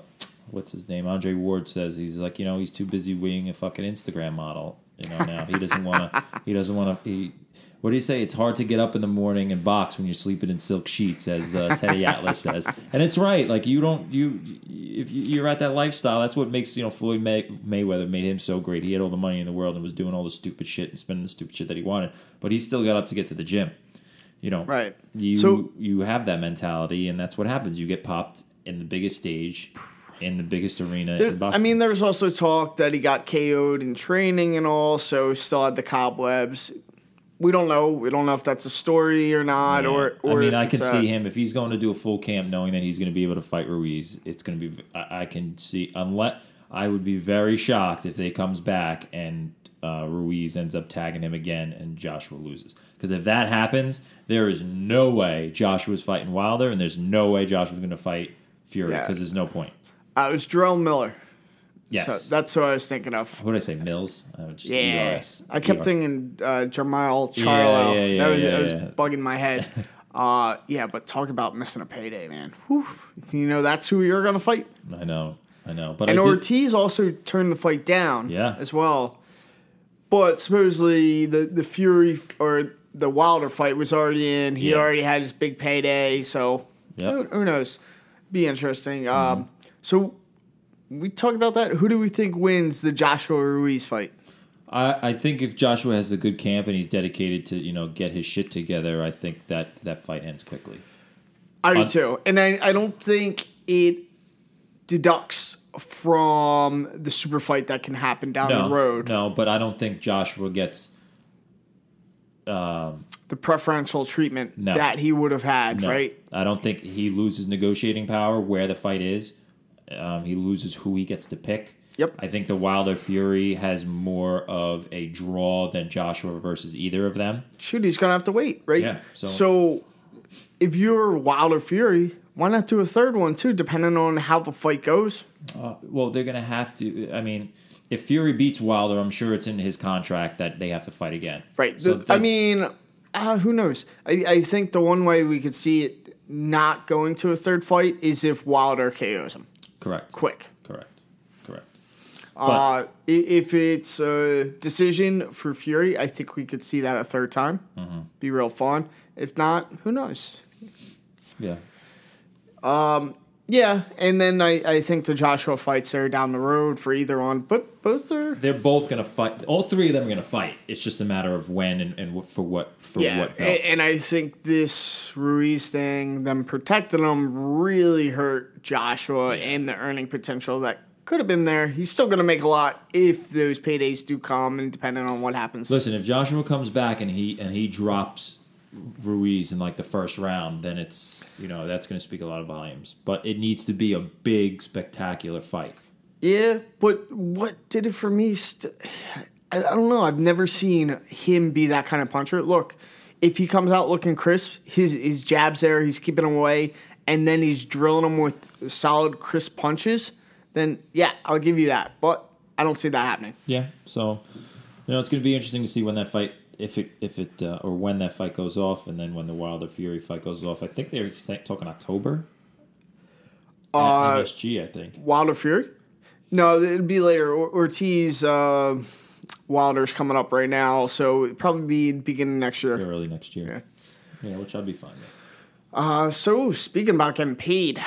what's his name? Andre Ward says he's like you know he's too busy being a fucking Instagram model. You know, now he doesn't want to. He doesn't want to. He. What do you say? It's hard to get up in the morning and box when you're sleeping in silk sheets, as uh, Teddy Atlas says, and it's right. Like you don't you if you're at that lifestyle, that's what makes you know Floyd May- Mayweather made him so great. He had all the money in the world and was doing all the stupid shit and spending the stupid shit that he wanted, but he still got up to get to the gym. You know, Right. You So- you have that mentality, and that's what happens. You get popped in the biggest stage, in the biggest arena There- I mean, there's also talk that he got KO'd in training and all, so still had the cobwebs. We don't know. We don't know if that's a story or not, or or I mean, I can a- see him if he's going to do a full camp, knowing that he's going to be able to fight Ruiz. It's going to be. I, I can see unless I would be very shocked if they comes back and uh, Ruiz ends up tagging him again and Joshua loses. Because if that happens, there is no way Joshua's fighting Wilder, and there's no way Joshua's going to fight Fury Yeah. because there's no point. Uh, it was Jarrell Miller. Yes. So that's what I was thinking of. what did I say? Mills. Uh, just Yeah, ERS. I kept ER. thinking uh, Jermall Charlo. yeah, yeah, that was, yeah, that was yeah. bugging my head. uh, yeah, but talk about missing a payday, man. Whew. You know that's who you're gonna fight. I know. I know. But And I did, Ortiz also turned the fight down. Yeah. as well. But supposedly the the Fury or the Wilder fight was already in. He Yeah. already had his big payday, so Yep. who, who knows? Be interesting. Um, so we talk about that. Who do we think wins the Joshua Ruiz fight? I, I think if Joshua has a good camp and he's dedicated to you know get his shit together, I think that that fight ends quickly. I do Un- too, and I, I don't think it deducts from the super fight that can happen down No, the road. no, but I don't think Joshua gets. Um, The preferential treatment No. that he would have had, no, right? I don't think he loses negotiating power where the fight is. Um, he loses who he gets to pick. Yep. I think the Wilder Fury has more of a draw than Joshua versus either of them. shoot, he's gonna have to wait, right? Yeah, so- So, if you're Wilder Fury, why not do a third one too, depending on how the fight goes? Uh, well, they're gonna have to. I mean, if Fury beats Wilder, I'm sure it's in his contract that they have to fight again. Right. So The- I mean, uh, who knows? I, I think the one way we could see it not going to a third fight is if Wilder KOs him correct. quick. Correct. Correct. Uh, i- if it's a decision for Fury, I think we could see that a third time. Mm-hmm. Be real fun. If not, who knows? Yeah. Yeah, and then I, I think the Joshua fights are down the road for either one, but both are They're both gonna fight. All three of them are gonna fight. It's just a matter of when and, and what- for what for yeah. what a- belt. And I think this Ruiz thing, them protecting him, really hurt Joshua and the earning potential that could have been there. He's still going to make a lot if those paydays do come, and depending on what happens. Listen, if Joshua comes back and he and he drops Ruiz in like the first round, then it's you know that's gonna speak a lot of volumes. But it needs to be a big, spectacular fight. Yeah, but what did it for me? St- I, I don't know. I've never seen him be that kind of puncher. Look, if he comes out looking crisp, his his jabs there, he's keeping him away, and then he's drilling him with solid, crisp punches. Then yeah, I'll give you that. But I don't see that happening. Yeah. So, you know, it's going to be interesting to see when that fight, if it, if it, uh, or when that fight goes off, and then when the Wilder Fury fight goes off. I think they're talking October. Uh, MSG, I think. Wilder Fury? No, it'd be later. Ortiz, uh, Wilder's coming up right now, so it'd probably be beginning next year. Early next year. Yeah, which I'd be fine with. Uh, so speaking about getting paid,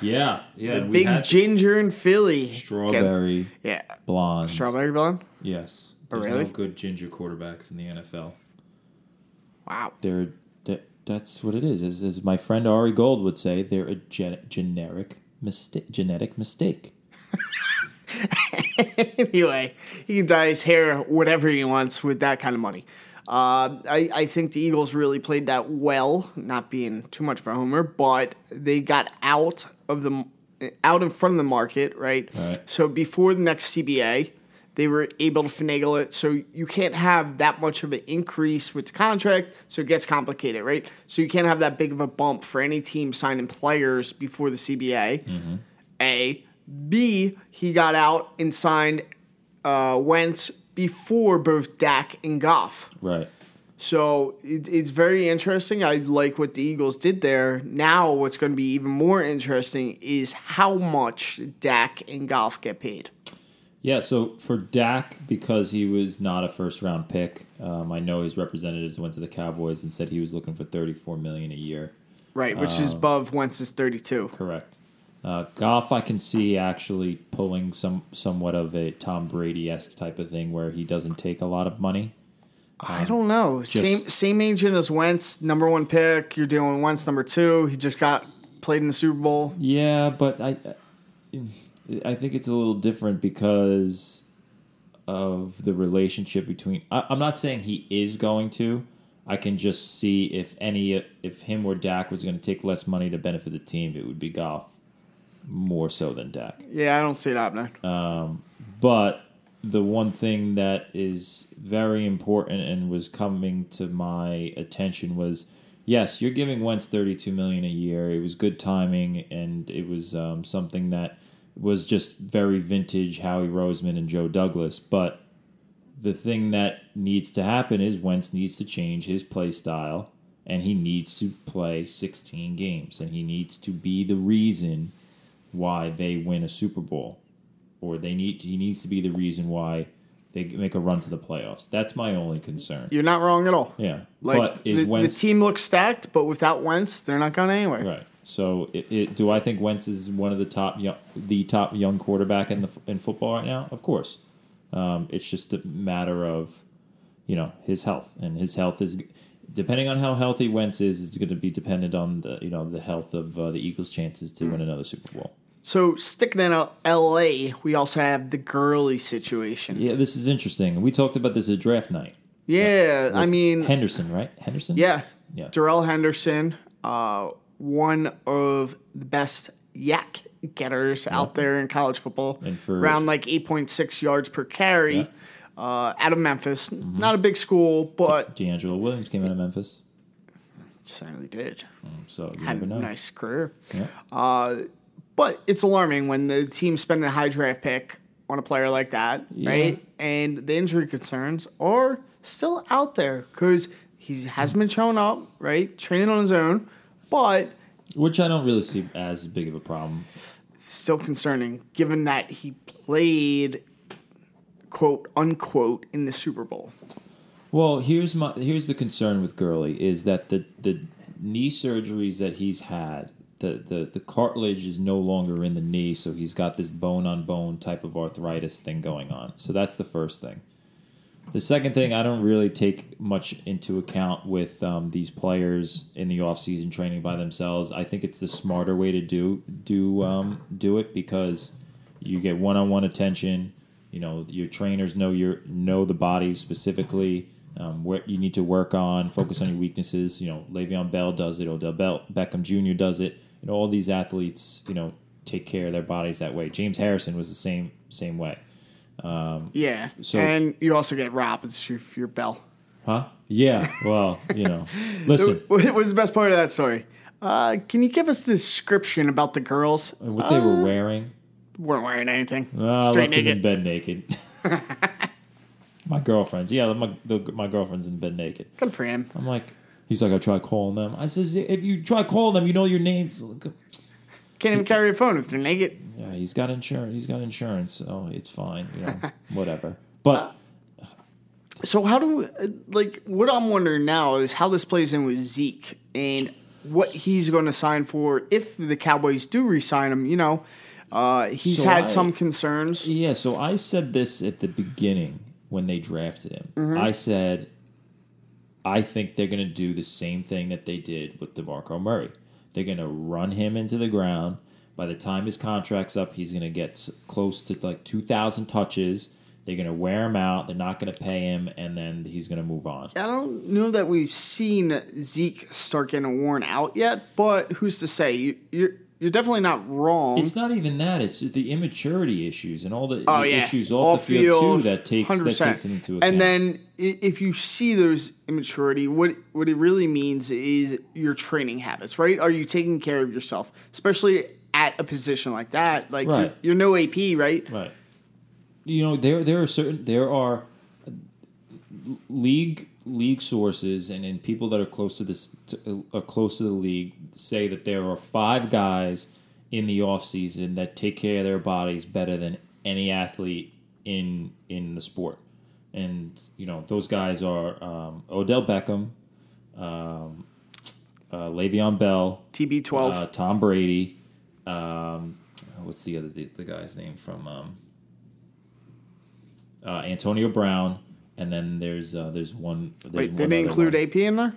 Yeah, yeah. the big ginger in Philly. Getting- strawberry yeah, blonde. strawberry blonde. Yes. Oh, There's really? no good ginger quarterbacks in the NFL. Wow. They're that, that's what it is. As, as my friend Ari Gold would say, they're a gen, generic mistake, genetic mistake. anyway, he can dye his hair whatever he wants with that kind of money. Uh, I, I think the Eagles really played that well, not being too much of a homer, but they got out of the out in front of the market, right? Right. So before the next CBA, they were able to finagle it. So you can't have that much of an increase with the contract, so it gets complicated, right? So you can't have that big of a bump for any team signing players before the CBA. A. B. He got out and signed uh, Wentz before both Dak and Goff. Right. So it, it's very interesting. I like what the Eagles did there. Now, what's going to be even more interesting is how much Dak and Goff get paid. Yeah, so for Dak, because he was not a first round pick, um, I know his representatives went to the Cowboys and said he was looking for thirty four million a year. Right, which is above Wentz's 32. Correct. Uh, Goff, I can see actually pulling some somewhat of a Tom Brady esque type of thing where he doesn't take a lot of money. I don't know. same same agent as Wentz, number one pick. You're dealing Wentz number two. He just got played in the Super Bowl. Yeah, but I, I think it's a little different because of the relationship between. I, I'm not saying he is going to. I can just see if any if him or Dak was going to take less money to benefit the team, it would be Goff more so than Dak. Yeah, I don't see it happening. But the one thing that is very important and was coming to my attention was yes, you're giving Wentz 32 million a year. It was good timing and it was um, something that was just very vintage Howie Roseman and Joe Douglas, but the thing that needs to happen is Wentz needs to change his play style and he needs to play 16 games and he needs to be the reason why they win a Super Bowl or they need he needs to be the reason why they make a run to the playoffs. That's my only concern. You're not wrong at all. Yeah. Like but is the, the team looks stacked, but without Wentz, they're not going anywhere. right? So it, it, do I think Wentz is one of the top young, the top young quarterback in the in football right now? Of course. Um, it's just a matter of you know his health and his health is depending on how healthy Wentz is is going to be dependent on the you know the health of uh, the Eagles' chances to win another Super Bowl. So sticking in L.A., we also have the Gurley situation. Yeah, this is interesting. We talked about this at draft night. Yeah, I mean, Henderson, right? Henderson. yeah, Yeah. Darrell Henderson, uh, one of the best YAC getters out there in college football, And for- around like eight point six yards per carry. Yeah. Uh, out of Memphis, Mm-hmm. not a big school, but DeAngelo Williams came out of Memphis, certainly did. so you Had never a nice career. Yeah. Uh, but it's alarming when the team spending a high draft pick on a player like that, right? And the injury concerns are still out there because he hasn't been showing up, right? Training on his own, but Which I don't really see as big of a problem. still concerning given that he played quote unquote in the Super Bowl. Well, here's my here's the concern with Gurley is that the the knee surgeries that he's had, the, the the cartilage is no longer in the knee, so he's got this bone on bone type of arthritis thing going on. So that's the first thing. The second thing, I don't really take much into account with um, these players in the off-season training by themselves. I think it's the smarter way to do do um, do it because you get one-on-one attention. You know, your trainers know your know the body specifically. Um, what you need to work on, focus on your weaknesses. You know, Le'Veon Bell does it, Odell Bell, Beckham Jr. does it. Know, all these athletes, you know, take care of their bodies that way. James Harrison was the same same way. Yeah. So- and you also get robbed if you're Bell. Huh? Yeah. Well, you know, listen, What was the best part of that story? Uh, can you give us a description about the girls? what they were wearing. weren't wearing anything. Uh, Straight left them in naked. bed naked. my girlfriends, yeah, my the, my girlfriend's in bed naked. Good for him. I'm like, he's like, I try calling them. I says, if you try calling them, you know your names. Can't even carry a phone if they're naked. Yeah, he's got insurance. He's got insurance, so it's fine. You know, whatever. But So how do like what I'm wondering now is how this plays in with Zeke and what he's going to sign for if the Cowboys do re-sign him. You know, uh, he's So had I- some concerns. Yeah, so I said this at the beginning when they drafted him. Mm-hmm. I said, I think they're going to do the same thing that they did with DeMarco Murray. They're going to run him into the ground. By the time his contract's up, he's going to get close to like 2,000 touches. They're going to wear him out. They're not going to pay him, and then he's going to move on. I don't know that we've seen Zeke start getting worn out yet, but who's to say? You, you're definitely not wrong. It's not even that. It's the immaturity issues and all the Oh yeah, issues off, the field, too that takes that 100%. takes it into account. And then if you see those immaturity, what what it really means is your training habits, right? Are you taking care of yourself, especially at a position like that? Like Right. you're, you're no AP, right? Right. You know, there there are certain there are uh, league league sources and, and people that are close to this to, are close to the league say that there are five guys in the off season that take care of their bodies better than any athlete in in the sport. And you know those guys are um, Odell Beckham, um, uh, Le'Veon Bell, TB12. uh, Tom Brady. Um, what's the other the, the guy's name from um, uh, Antonio Brown, and then there's uh, there's one. There's Wait, one did they include one. AP in there?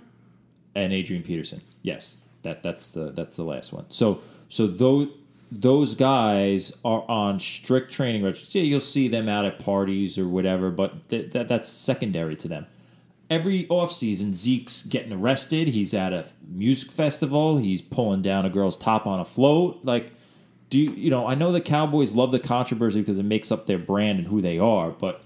and Adrian Peterson. Yes, that that's the that's the last one. So so those those guys are on strict training regimens. Yeah, you'll see them out at parties or whatever, but th- that that's secondary to them. Every offseason, Zeke's getting arrested. He's at a music festival. He's pulling down a girl's top on a float. Like, do you, you know? I know the Cowboys love the controversy because it makes up their brand and who they are, but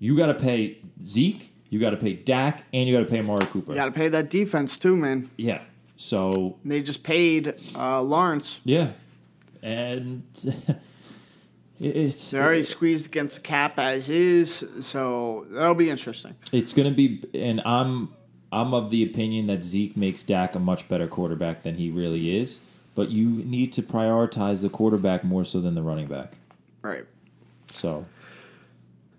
you got to pay Zeke, you got to pay Dak, and you got to pay Amari Cooper. You got to pay that defense too, man. Yeah. So They just paid uh, Lawrence. yeah, and it's They're already squeezed against the cap as is, so that'll be interesting. it's gonna be, and I'm I'm of the opinion that Zeke makes Dak a much better quarterback than he really is. But you need to prioritize the quarterback more so than the running back. Right. So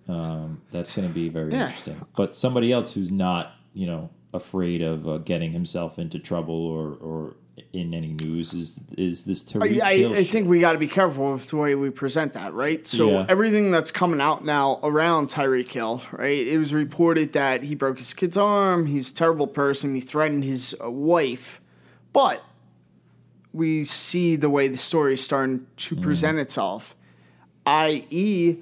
um, that's going to be very Yeah. interesting. But somebody else who's not, you know, afraid of uh, getting himself into trouble or, or in any news is is this Tyreek I, I, I think we got to be careful with the way we present that, right? So Yeah. everything that's coming out now around Tyreek Hill, right? It was reported that he broke his kid's arm. He's a terrible person. He threatened his uh, wife, but we see the way the story is starting to Mm. present itself. I.e.,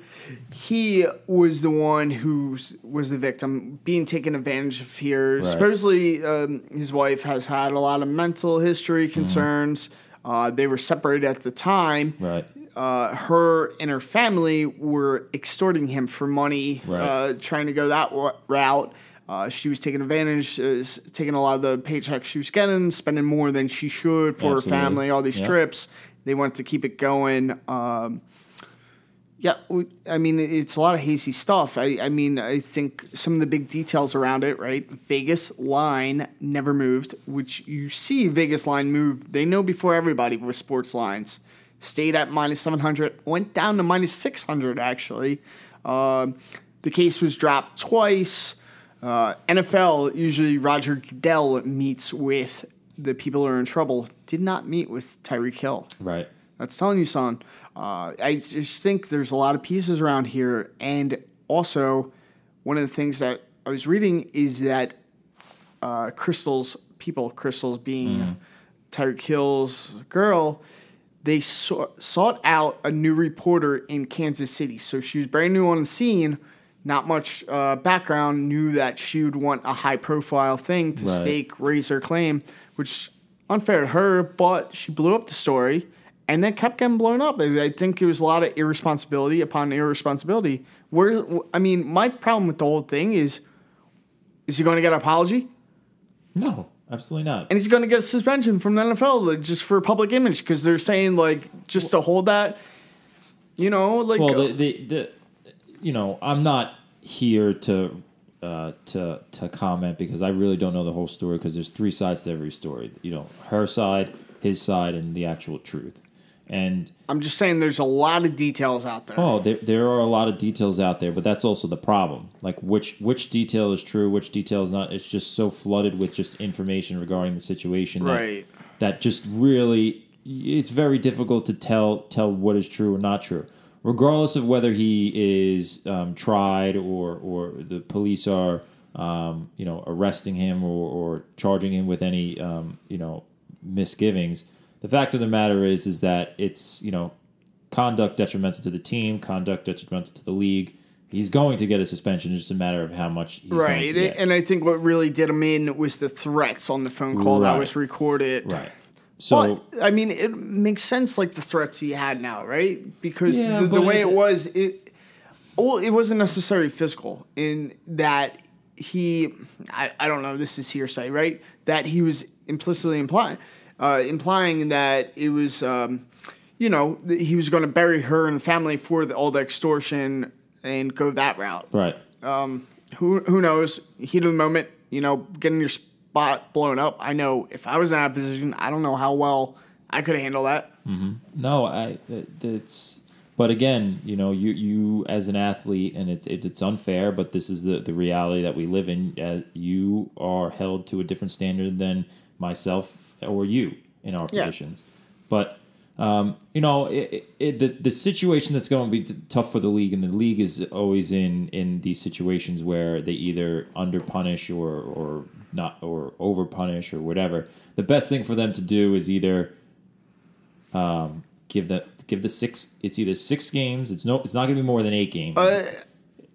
he was the one who was the victim, being taken advantage of here. Right. Supposedly, um, his wife has had a lot of mental history Mm-hmm. concerns. Uh, they were separated at the time. right. Uh, her and her family were extorting him for money, Right. uh, trying to go that wa- route. Uh, she was taking advantage, uh, taking a lot of the paychecks she was getting, spending more than she should for Absolutely. her family, all these trips. They wanted to keep it going. Um, yeah, we, I mean, it's a lot of hazy stuff. I, I mean, I think some of the big details around it, right? Vegas line never moved, which you see Vegas line move. They know before everybody with sports lines. Stayed at minus 700, went down to minus 600, actually. Um, the case was dropped twice. Uh, NFL, usually Roger Goodell meets with the people who are in trouble, did not meet with Tyreek Hill. Right. That's telling you, son. Uh, I just think there's a lot of pieces around here, and also one of the things that I was reading is that uh, Crystal's people, Crystal's being Tyreek Hill's girl, they sou- sought out a new reporter in Kansas City. So she was brand new on the scene, not much uh, background, knew that she would want a high profile thing to Right. stake, raise her claim, which unfair to her, but she blew up the story and then kept getting blown up. I I think it was a lot of irresponsibility upon irresponsibility. Where I mean, my problem with the whole thing is, is he going to get an apology? No, absolutely not. and he's going to get a suspension from the NFL like, just for public image because they're saying like just to hold that, you know, like well, the, the the you know, I'm not here to uh, to to comment because I really don't know the whole story because there's three sides to every story. You know, her side, his side, and the actual truth. And I'm just saying there's a lot of details out there. oh, there there are a lot of details out there, but that's also the problem. Like which which detail is true, which detail is not. It's just so flooded with just information regarding the situation that Right. that just really it's very difficult to tell tell what is true or not true regardless of whether he is um, tried or or the police are um, you know arresting him or, or charging him with any um, you know misgivings the fact of the matter is is that it's you know conduct detrimental to the team conduct detrimental to the league he's going to get a suspension it's just a matter of how much he's going right. to get. And I think what really did him in was the threats on the phone call that was recorded. right so But I mean, it makes sense like the threats he had now, right? Because Yeah, the, the way it- it was, it well, it wasn't necessarily physical in that he, I, I don't know, this is hearsay, right? That he was implicitly implying, uh, implying that it was, um, you know, he was going to bury her and family for the, all the extortion and go that route. right Who who knows? Heat of the moment, you know, getting your spot blown up. I know if I was in that position, I don't know how well I could handle that. No, I it- it's But again, you know, you you as an athlete, and it's it, it's unfair, but this is the the reality that we live in. Uh, you are held to a different standard than myself or you in our Yeah. positions. But um, you know, it, it, the the situation that's going to be t- tough for the league, and the league is always in in these situations where they either under punish or or not or over punish or whatever. The best thing for them to do is either um, give the give the six. It's either six games. It's no. It's not going to be more than eight games. Uh,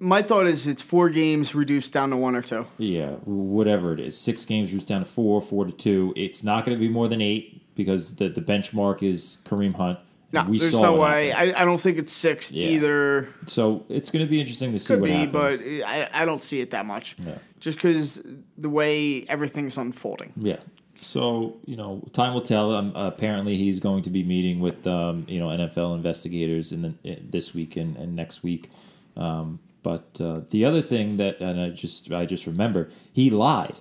my thought is it's four games reduced down to one or two. Yeah, whatever it is. Six games reduced down to four, four to two. It's not going to be more than eight because the, the benchmark is Kareem Hunt. No, we there's saw no way. I, I don't think it's six Yeah. either. So it's going to be interesting to see Could what be, happens. but I, I don't see it that much. Yeah. Just because the way everything's unfolding. Yeah. So you know, time will tell. Um, apparently, he's going to be meeting with um, you know NFL investigators in the in this week and, and next week. Um, but uh, the other thing that, and I just I just remember, he lied.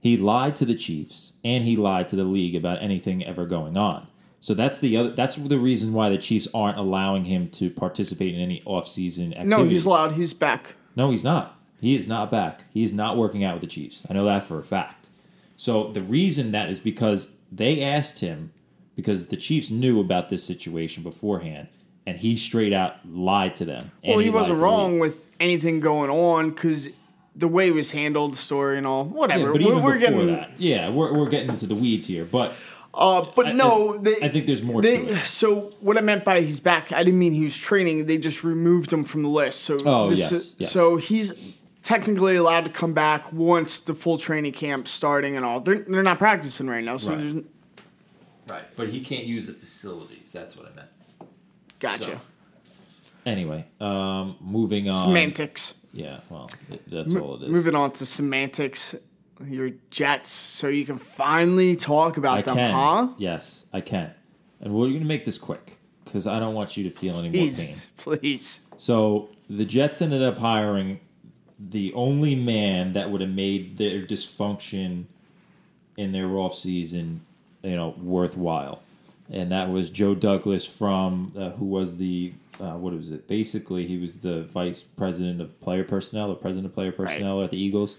He lied to the Chiefs and he lied to the league about anything ever going on. So that's the other. That's the reason why the Chiefs aren't allowing him to participate in any offseason activities. No, he's allowed. He's back. No, he's not. He is not back. He is not working out with the Chiefs. I know that for a fact. So the reason that is because they asked him because the Chiefs knew about this situation beforehand, and he straight out lied to them. and Well, he, lied wasn't wrong league. with anything going on because the way it was handled, the story and all. Whatever. Yeah, but we're even we're before getting. that, yeah, we're, we're getting into the weeds here. But Uh, but I- no, I- they, I think there's more They, to it. So what I meant by he's back, I didn't mean he was training. They just removed him from the list. So Oh, this yes, is- yes. so he's technically allowed to come back once the full training camp starting and all. They're they're not practicing right now. So Right. right, but he can't use the facilities. That's what I meant. Gotcha. So, Anyway, um, moving on. Semantics. Yeah, well, that's all it is. Moving on to semantics. Your Jets, so you can finally talk about I them, can. huh? Yes, I can. And we're going to make this quick because I don't want you to feel any more pain. Please, please. So the Jets ended up hiring the only man that would have made their dysfunction in their offseason, you know, worthwhile. And that was Joe Douglas from uh, who was the uh, what was it? Basically, he was the vice president of player personnel or president of player personnel at the Eagles.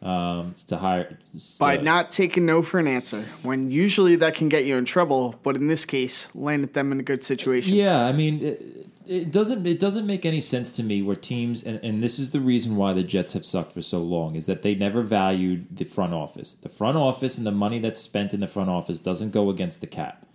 Um, to hire By uh, not taking no for an answer, when usually that can get you in trouble, but in this case, landed them in a good situation. Yeah, I mean, it, it doesn't it doesn't make any sense to me where teams and, and this is the reason why the Jets have sucked for so long is that they never valued the front office. The front office and the money that's spent in the front office doesn't go against the cap.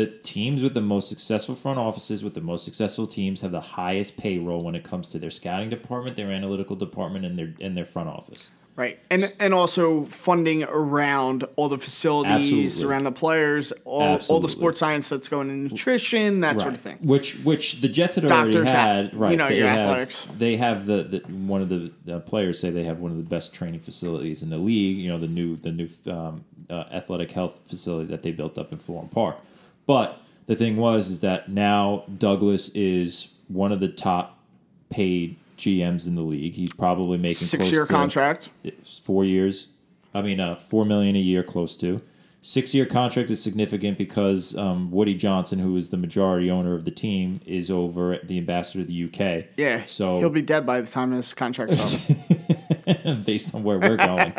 The teams with the most successful front offices with the most successful teams have the highest payroll when it comes to their scouting department, their analytical department, and their and their front office. Right. And and also funding around all the facilities, Absolutely. around the players, all, all the sports science that's going in nutrition, that sort of thing. Which which the Jets had Doctors already had. Right. you know, they your have, athletics. They have the, the one of the, the players say they have one of the best training facilities in the league. You know the new the new um, uh, athletic health facility that they built up in Florham Park. But the thing was is that now Douglas is one of the top paid GMs in the league. He's probably making Six year contract. four years. I mean, uh, four million a year, close to. Six year contract is significant because um, Woody Johnson, who is the majority owner of the team, is over at the ambassador of the UK. Yeah. So he'll be dead by the time his contract's up. based on where we're going.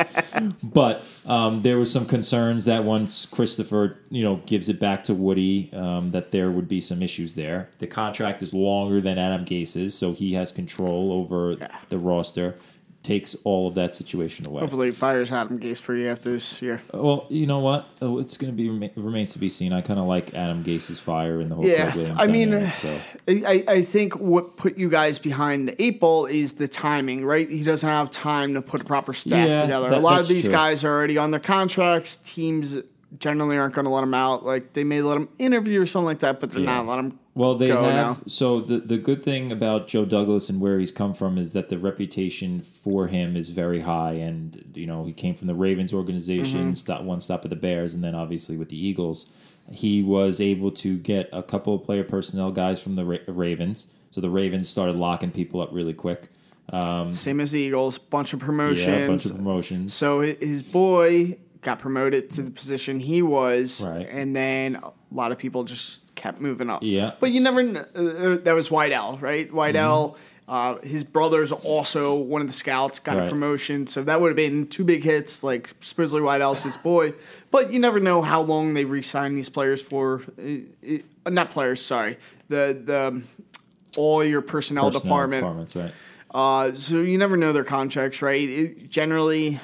but um, there was some concerns that once Christopher, you know, gives it back to Woody, um, that there would be some issues there. The contract is longer than Adam Gase's, so he has control over the roster. Takes all of that situation away. Hopefully, fires Adam Gase for you after this year. Uh, well, you know what? Oh, it's going to be remains to be seen. I kind of like Adam Gase's fire and the whole Yeah, I mean, so. I, I think what put you guys behind the eight ball is the timing, right? He doesn't have time to put a proper staff Yeah, together. that- a lot of these true. guys are already on their contracts. Teams generally aren't going to let them out. Like they may let them interview or something like that, but they're Yeah. not letting them. Well, they have. now. So the the good thing about Joe Douglas and where he's come from is that the reputation for him is very high, and you know he came from the Ravens organization, Mm-hmm. stop one stop at the Bears, and then obviously with the Eagles, he was able to get a couple of player personnel guys from the Ra- Ravens. So the Ravens started locking people up really quick. Same as the Eagles, bunch of promotions. Yeah, bunch of promotions. So his boy got promoted to the position he was, Right. and then a lot of people just kept moving up. Yeah. But you never. Uh, that was Whitell, right? Whitell. Uh, his brother's also one of the scouts, got a promotion, so that would have been two big hits. Like supposedly Whitell's his boy, but you never know how long they re-sign these players for. Uh, uh, not players, sorry. The the all your personnel, Personnel department. departments, right? Uh, so you never know their contracts, right? It, generally,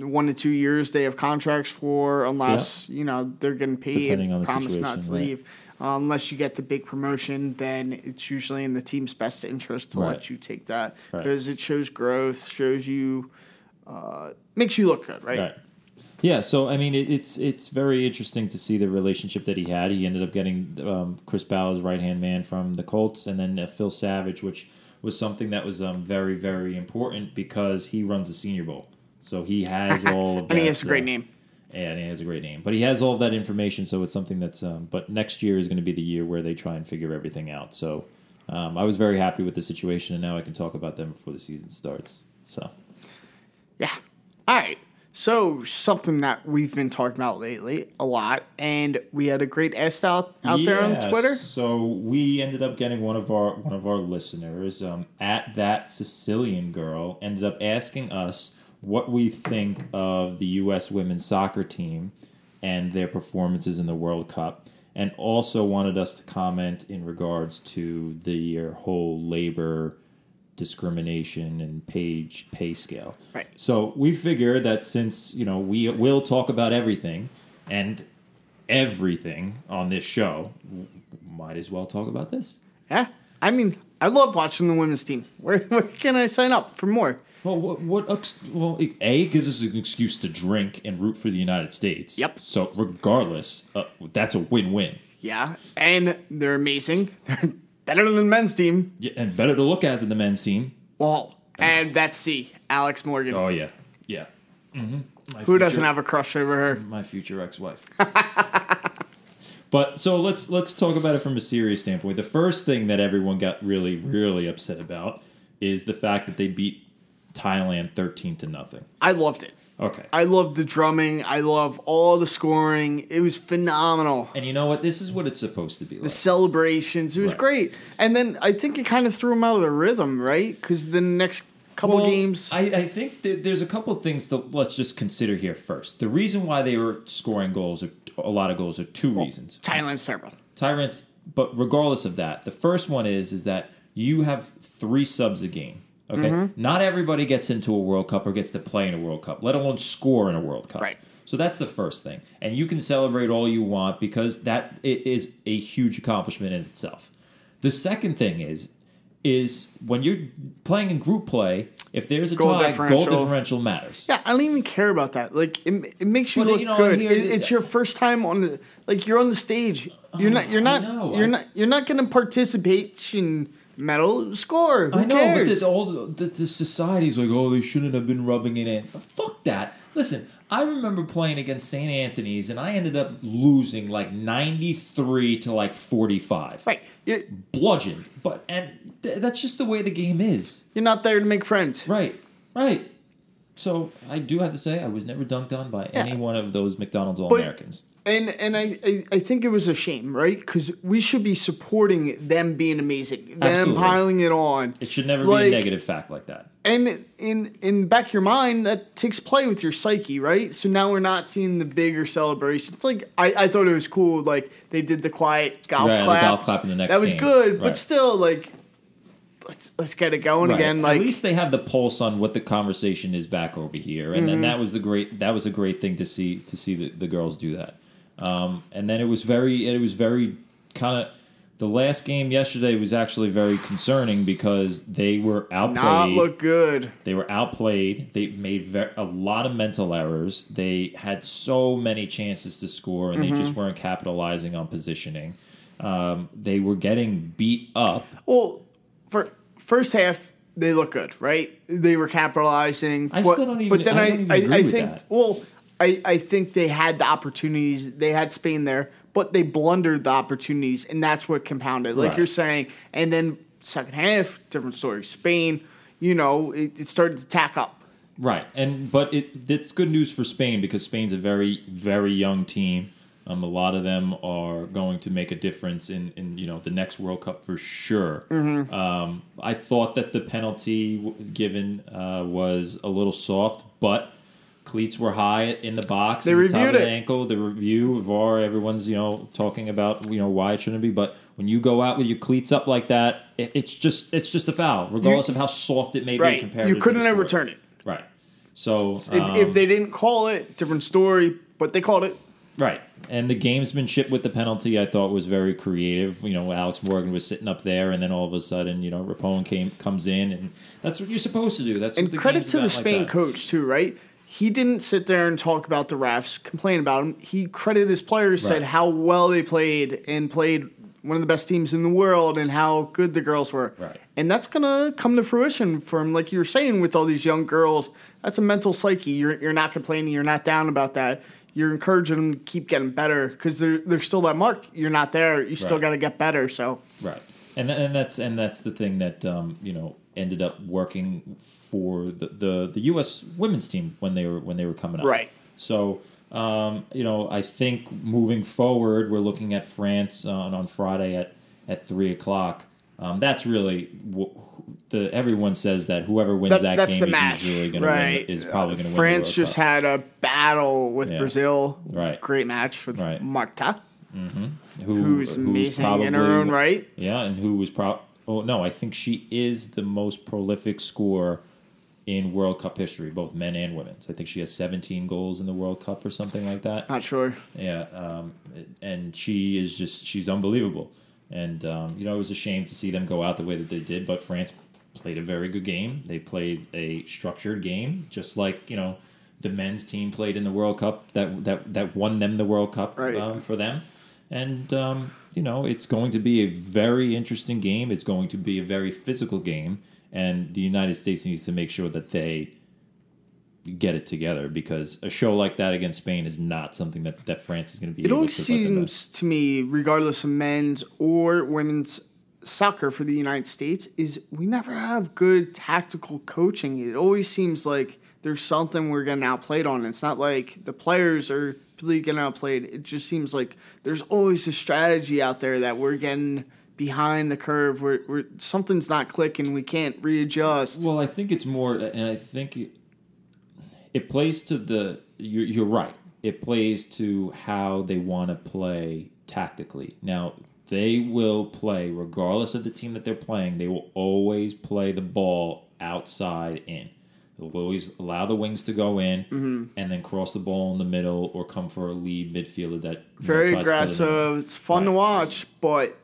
one to two years they have contracts for, unless you know they're getting paid, Depending on promise not to right. leave. Uh, unless you get the big promotion, then it's usually in the team's best interest to Right. let you take that Right. because it shows growth, shows you, uh, makes you look good, right? Right. Yeah, so I mean, it, it's it's very interesting to see the relationship that he had. He ended up getting um, Chris Ballard's right hand man from the Colts, and then uh, Phil Savage, which was something that was um, very very important because he runs the Senior Bowl, so he has all of that. And he has a great uh, name. Yeah, and he has a great name, but he has all of that information, so it's something that's. Um, but next year is going to be the year where they try and figure everything out. So um, I was very happy with the situation, and now I can talk about them before the season starts. So Yeah. All right. So something that we've been talking about lately a lot, and we had a great ask out out there on Twitter. So we ended up getting one of our one of our listeners um, at that Sicilian girl ended up asking us what we think of the U.S. women's soccer team and their performances in the World Cup, and also wanted us to comment in regards to the uh, whole labor discrimination and page pay scale. Right. So we figure that since you know we will talk about everything and everything on this show, might as well talk about this. Yeah. I mean, I love watching the women's team. Where, where can I sign up for more? Well, what, what well, a it gives us an excuse to drink and root for the United States. Yep. So regardless, uh, that's a win-win. Yeah. And they're amazing. They're better than the men's team. Yeah, and better to look at than the men's team. Well, and that's C, Alex Morgan. Oh yeah, yeah. Mm-hmm. Who doesn't have a crush over her? my future ex-wife. but so let's let's talk about it from a serious standpoint. The first thing that everyone got really really upset about is the fact that they beat Thailand 13 to nothing. I loved it. Okay. I loved the drumming. I love all the scoring. It was phenomenal. And you know what? This is what it's supposed to be like. The celebrations. It was Right. great. And then I think it kind of threw them out of the rhythm, right? Because the next couple Well, games. I, I think that there's a couple of things to let's just consider here first. The reason why they were scoring goals, or a lot of goals, are two reasons. Thailand's terrible. Tyrants, but regardless of that, the first one is is that you have three subs a game. Okay, Mm-hmm. not everybody gets into a World Cup or gets to play in a World Cup, let alone score in a World Cup. Right. So that's the first thing, and you can celebrate all you want because that it is a huge accomplishment in itself. The second thing is is when you're playing in group play, if there's a Goal tie, goal differential. differential matters. Yeah, I don't even care about that. Like it, it makes you Well, look you know, good. here- It, it's your first time on the like you're on the stage. You're not. You're not. You're not. You're not going to participation medal score. Who I know, cares? but the, all the, the, the society's like, oh, they shouldn't have been rubbing it in. Fuck that. Listen, I remember playing against St. Anthony's, and I ended up losing like ninety three to like forty five. right. You're Bludgeoned, but and th- that's just the way the game is. you're not there to make friends. Right, right. So I do have to say, I was never dunked on by any one of those McDonald's All Americans. And and I, I, I think it was a shame, right? Because we should be supporting them being amazing, them Absolutely. piling it on. It should never be a negative fact like that. And in in the back of your mind, that takes play with your psyche, right? So now we're not seeing the bigger celebrations. Like I, I thought it was cool, like they did the quiet golf Right, the clap. golf clap in the next That was game. good, but still, like let's let's get it going Right. again. Like At least they have the pulse on what the conversation is back over here, and Mm-hmm. then that was the great that was a great thing to see to see the, the girls do that. Um, and then it was very it was very kind of the last game yesterday was actually very concerning because they were not outplayed. look good. They were outplayed. They made ver- a lot of mental errors. They had so many chances to score, and they Mm-hmm. just weren't capitalizing on positioning. Um, they were getting beat up. Well, for first half they look good, right? They were capitalizing. I but, still don't even- But then I I, I, I think that. well, I, I think they had the opportunities. They had Spain there, but they blundered the opportunities, and that's what compounded. Like Right. you're saying, and then second half, different story. Spain, you know, it, it started to tack up. Right, and but it it's good news for Spain because Spain's a very very young team. Um, a lot of them are going to make a difference in, in you know the next World Cup for sure. Mm-hmm. Um, I thought that the penalty given uh, was a little soft, but cleats were high in the box. They the reviewed of the it. ankle. The review VAR. Everyone's you know talking about you know why it shouldn't be, but when you go out with your cleats up like that, it, it's just it's just a foul, regardless of how soft it may be Right. compared. You to couldn't the ever turn it. Right. So If, um, if they didn't call it, different story. But they called it. Right. And the gamesmanship with the penalty I thought was very creative. You know, Alex Morgan was sitting up there and then all of a sudden, you know, Rapinoe came comes in and that's what you're supposed to do. That's And the credit to the like Spain that. coach too, right? He didn't sit there and talk about the refs, complain about them. He credited his players, said how well they played and played one of the best teams in the world and how good the girls were. Right. And that's gonna come to fruition for him, like you were saying, with all these young girls. That's a mental psyche. You're you're not complaining. You're not down about that. You're encouraging them to keep getting better because they're they're still that mark. You're not there. You still Right. got to get better. So Right. And th- and that's and that's the thing that um, you know ended up working for the, the the US women's team when they were when they were coming up. Right. So um, you know, I think moving forward, we're looking at France on, on Friday at, at three o'clock. Um, that's really the everyone says that whoever wins that, that, that's game the is match, usually going to right? win. Is probably going to win. France just Cup. had a battle with Yeah. Brazil. Right. Great match with Right. Marta, Who- who's amazing in her own right. Yeah, and who was pro? Oh no, I think she is the most prolific scorer in World Cup history, both men and women's. I think she has 17 goals in the World Cup or something like that. Not sure. Yeah, um, and she is just she's unbelievable. And um, you know, it was a shame to see them go out the way that they did, but France played a very good game. They played a structured game, just like you know the men's team played in the World Cup that that that won them the World Cup Right. um, for them. And um, you know, it's going to be a very interesting game. It's going to be a very physical game, and the United States needs to make sure that they get it together because a show like that against Spain is not something that, that France is going to be It able always to put their best. seems to me, regardless of men's or women's soccer for the United States, is we never have good tactical coaching. It always seems like there's something we're getting outplayed on. It's not like the players are getting outplayed. It just seems like there's always a strategy out there that we're getting behind the curve where, where something's not clicking. We can't readjust. Well, I think it's more, and I think it, it plays to the. You're, you're right. It plays to how they want to play tactically. Now they will play regardless of the team that they're playing. They will always play the ball outside in. They'll always allow the wings to go in Mm-hmm. and then cross the ball in the middle or come for a lead midfielder that you know, Very tries to put it aggressive. It's fun to watch, but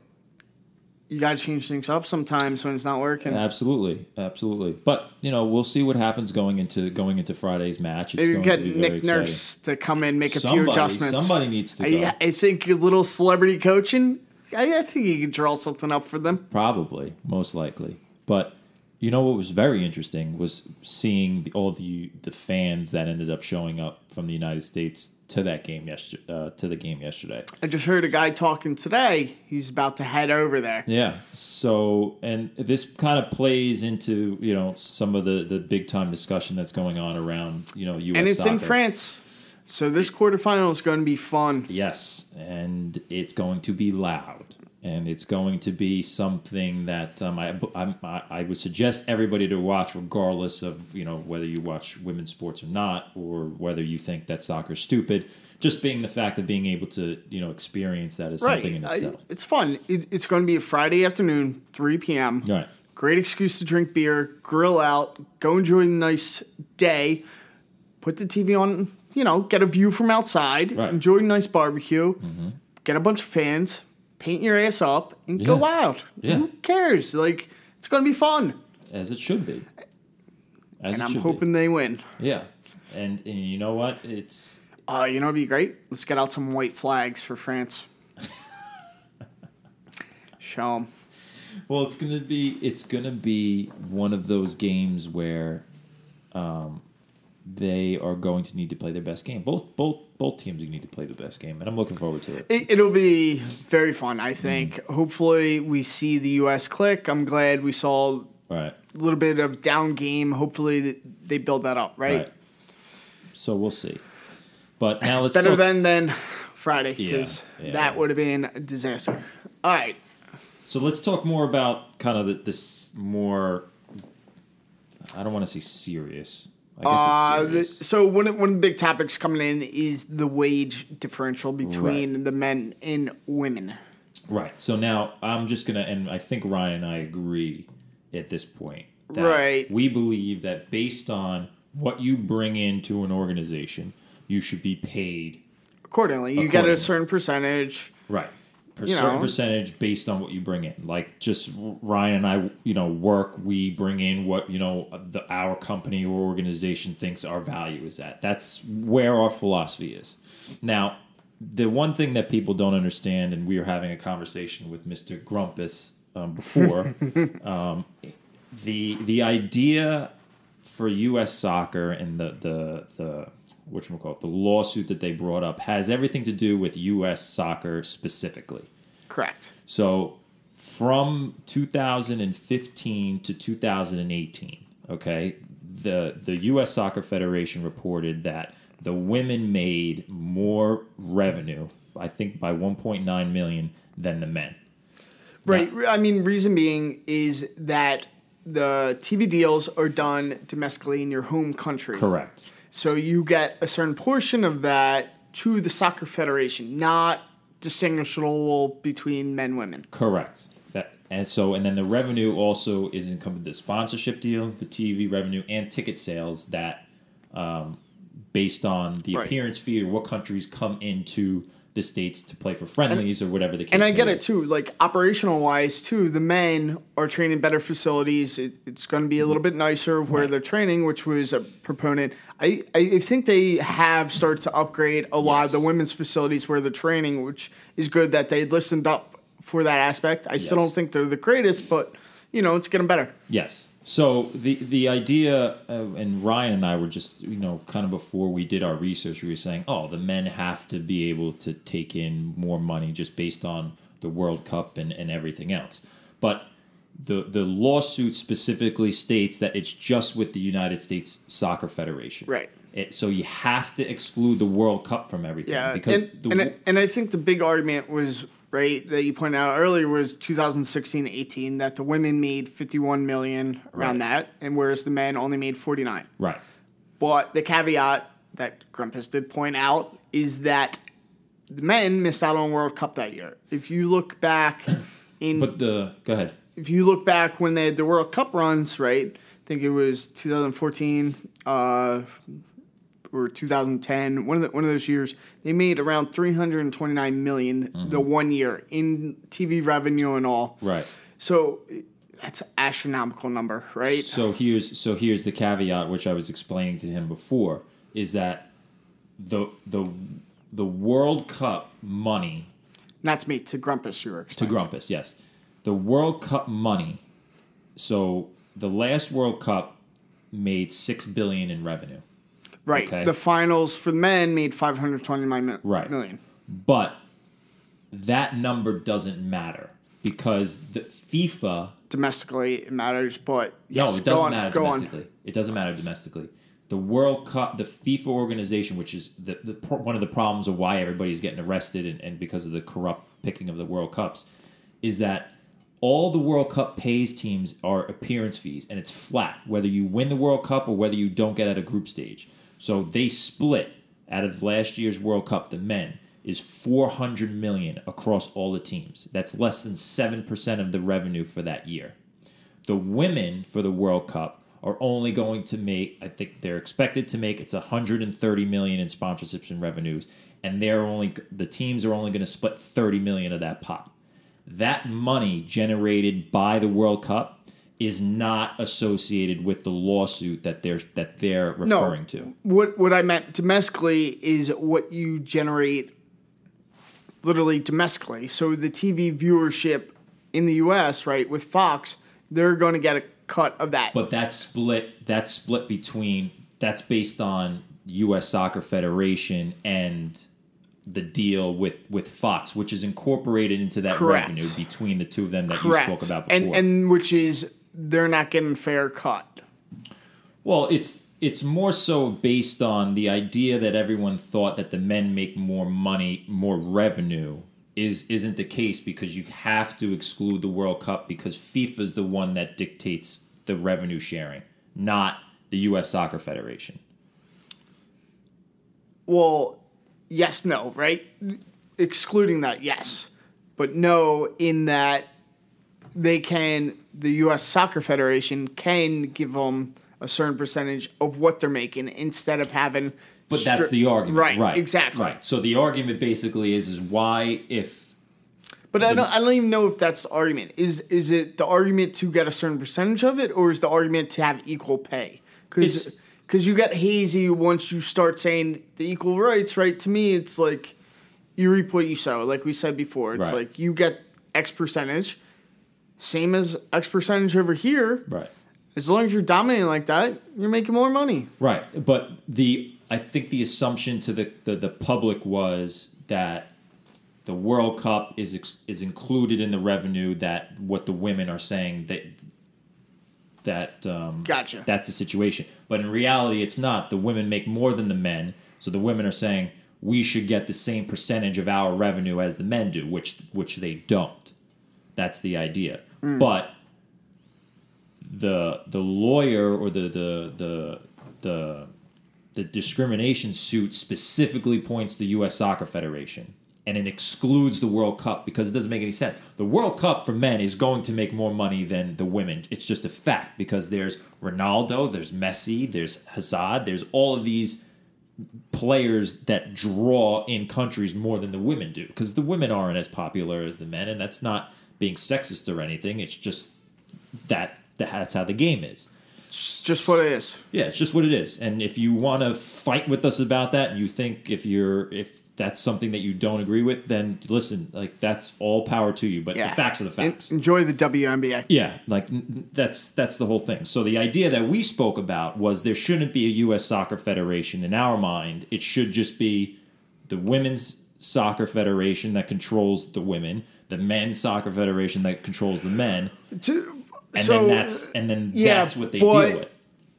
you got to change things up sometimes when it's not working. Absolutely, absolutely. But you know, we'll see what happens going into going into Friday's match. It's Maybe going get to be very Nick exciting. Nurse to come in, make a Somebody- few adjustments. somebody needs to go. I, I think a little celebrity coaching. I, I think he could draw something up for them. Probably, most likely. But you know what was very interesting was seeing the, all the the fans that ended up showing up from the United States to that game yesterday. Uh, to the game yesterday. I just heard a guy talking today. He's about to head over there. Yeah. So, and this kind of plays into you know some of the the big time discussion that's going on around you know U.S. and it's in. France. So this quarterfinal is going to be fun. Yes, and it's going to be loud, and it's going to be something that um, I, I I would suggest everybody to watch, regardless of you know whether you watch women's sports or not, or whether you think that soccer's stupid. Just being the fact of being able to you know experience that is something in I- itself. it's fun. It, it's going to be a Friday afternoon, 3 p.m. right. Great excuse to drink beer, grill out, go enjoy a nice day, put the TV on, you know, get a view from outside, Right. enjoy a nice barbecue, get a bunch of fans, paint your ass up, and go Yeah. out. Yeah. Who cares? Like, it's going to be fun. As it should be. As And I'm hoping they win. Yeah. And and you know what? It's Uh, you know it'd be great? Let's get out some white flags for France. Show them. Well, it's gonna be it's gonna be one of those games where um, they are going to need to play their best game. Both both both teams need to play the best game, and I'm looking forward to it. It, it'll be very fun, I think. Mm-hmm. Hopefully, we see the U.S. click. I'm glad we saw Right, a little bit of down game. Hopefully, they build that up, right? right. So we'll see. But now let's Better talk, than than Friday because yeah. that would have been a disaster. All right. So let's talk more about kind of the, this more. I don't want to say serious. Uh, the, so one of, one of the big topics coming in is the wage differential between Right. the men and women. right. So now I'm just gonna, and I think Ryan and I agree at this point. that Right. We believe that based on what you bring into an organization, you should be paid Accordingly, you get a certain percentage. Right. A You certain know. percentage based on what you bring in. Like just Ryan and I, you know, work. We bring in what you know the our company or organization thinks our value is at. That's where our philosophy is. Now, the one thing that people don't understand, and we were having a conversation with Mister Grumpus um, before, um, the the idea for U.S. soccer and the the the what call it the lawsuit that they brought up has everything to do with U.S. soccer specifically. Correct. So from 2015 to 2018, okay, the the U.S. Soccer Federation reported that the women made more revenue, I think by 1.9 million, than the men. Right. I mean, reason being is that the TV deals are done domestically in your home country. Correct. So you get a certain portion of that to the soccer federation, not distinguishable between men women. Correct. That and so and then the revenue also is encompassed the sponsorship deal, the TV revenue, and ticket sales that, um, based on the Right. appearance fee or what countries come into the states to play for friendlies or whatever the case. And I get be. it too. Like operational wise too, the men are training better facilities. It, it's going to be a little bit nicer of where Right. they're training, which was a proponent. I, I think they have started to upgrade a lot of the women's facilities where they're training, which is good that they listened up for that aspect. I still don't think they're the greatest, but you know it's getting better. Yes. So the the idea, uh, and Ryan and I were just you know kind of before we did our research, we were saying, oh, the men have to be able to take in more money just based on the World Cup and, and everything else. But the the lawsuit specifically states that it's just with the United States Soccer Federation. Right. It, so you have to exclude the World Cup from everything Yeah, because and, the, and, I- and I think the big argument was right that you pointed out earlier was 2016-18 that the women made 51 million around Right. that, and whereas the men only made 49. right. But the caveat that Grumpus did point out is that the men missed out on World Cup that year. If you look back in But the go ahead. if you look back when they had the World Cup runs, right? I think it was 2014 uh, or 2010. One of the, one of those years, they made around 329 million the mm-hmm. one year in TV revenue and all. Right. So that's an astronomical number, right? So here's so here's the caveat which I was explaining to him before is that the the the World Cup money Not to me, to Grumpus, you were to. Grumpus, yes. The World Cup money. So the last World Cup made 6 billion in revenue. Right. Okay. The finals for the men made 529 mi- Right. million. But that number doesn't matter because the FIFA Domestically, it matters, but yes, no, it doesn't on, matter go on. domestically. It doesn't matter domestically. The World Cup, the FIFA organization, which is the, the one of the problems of why everybody's getting arrested and, and because of the corrupt picking of the World Cups, is that all the World Cup pays teams are appearance fees, and it's flat whether you win the World Cup or whether you don't get at a group stage. So they split out of last year's World Cup. The men is 400 million across all the teams. That's less than 7% of the revenue for that year. The women for the World Cup are only going to make I think they're expected to make it's 130 million in sponsorships and revenues and they're only the teams are only going to split 30 million of that pot. That money generated by the World Cup is not associated with the lawsuit that they're that they're referring to. What what I meant domestically is what you generate literally domestically. So the TV viewership in the US, right, with Fox, they're going to get a cut of that. But that split. That's split between. That's based on U.S. Soccer Federation and the deal with with Fox, which is incorporated into that Correct. revenue between the two of them that Correct. you spoke about before. And and which is they're not getting fair cut. well, it's it's more so based on the idea that everyone thought that the men make more money, more revenue is isn't the case because you have to exclude the World Cup because FIFA is the one that dictates the revenue sharing, not the US Soccer Federation. Well, yes, no, right? Excluding that, yes. But no, in that they can, the U.S. Soccer Federation can give them a certain percentage of what they're making instead of having. But that's stri- the argument, Right, right? exactly. Right. So the argument basically is is why if But I don't, I don't even know if that's the argument. Is is it the argument to get a certain percentage of it, or is the argument to have equal pay? It's- Because you get hazy once you start saying the equal rights, right? To me, it's like you reap what you sow. Like we said before, it's Right. like you get X percentage, same as X percentage over here. right. As long as you're dominating like that, you're making more money. Right, but the I think the assumption to the, the, the public was that the World Cup is ex, is included in the revenue that what the women are saying that that um, Gotcha. that's the situation. But in reality, it's not. The women make more than the men, so the women are saying we should get the same percentage of our revenue as the men do, which which they don't. That's the idea. Mm. But the the lawyer or the the the the the discrimination suit specifically points the U.S. Soccer Federation and it excludes the World Cup because it doesn't make any sense. The World Cup for men is going to make more money than the women. It's just a fact because there's Ronaldo, there's Messi, there's Hazard, there's all of these players that draw in countries more than the women do because the women aren't as popular as the men and that's not being sexist or anything it's just that that's how the game is It's just what it is. yeah it's just what it is and if you want to fight with us about that and you think if you're if that's something that you don't agree with then listen like that's all power to you but Yeah. the facts are the En- facts enjoy the WNBA. yeah, like that's that's the whole thing. So the idea that we spoke about was there shouldn't be a U.S. Soccer Federation in our mind. It should just be the Women's Soccer Federation that controls the women, the Men's Soccer Federation that controls the men, To- and so, then that's and then yeah, that's what they deal with.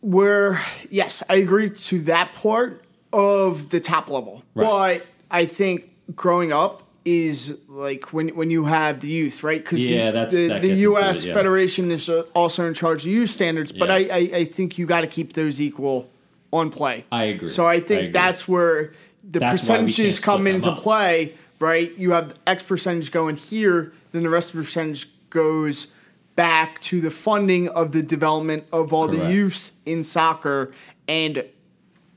where yes, I agree to that part of the top level. Right. But I think growing up is like when when you have the youth, right? Because Yeah, that's- the, that the U.S. yeah. Federation is uh, also in charge of youth standards. But Yeah. I, I I think you got to keep those equal on play. I agree. So I I think agree. that's where the That's percentages come into up. play, right? You have X percentage going here, then the rest of the percentage goes back to the funding of the development of all the Correct. youths in soccer, and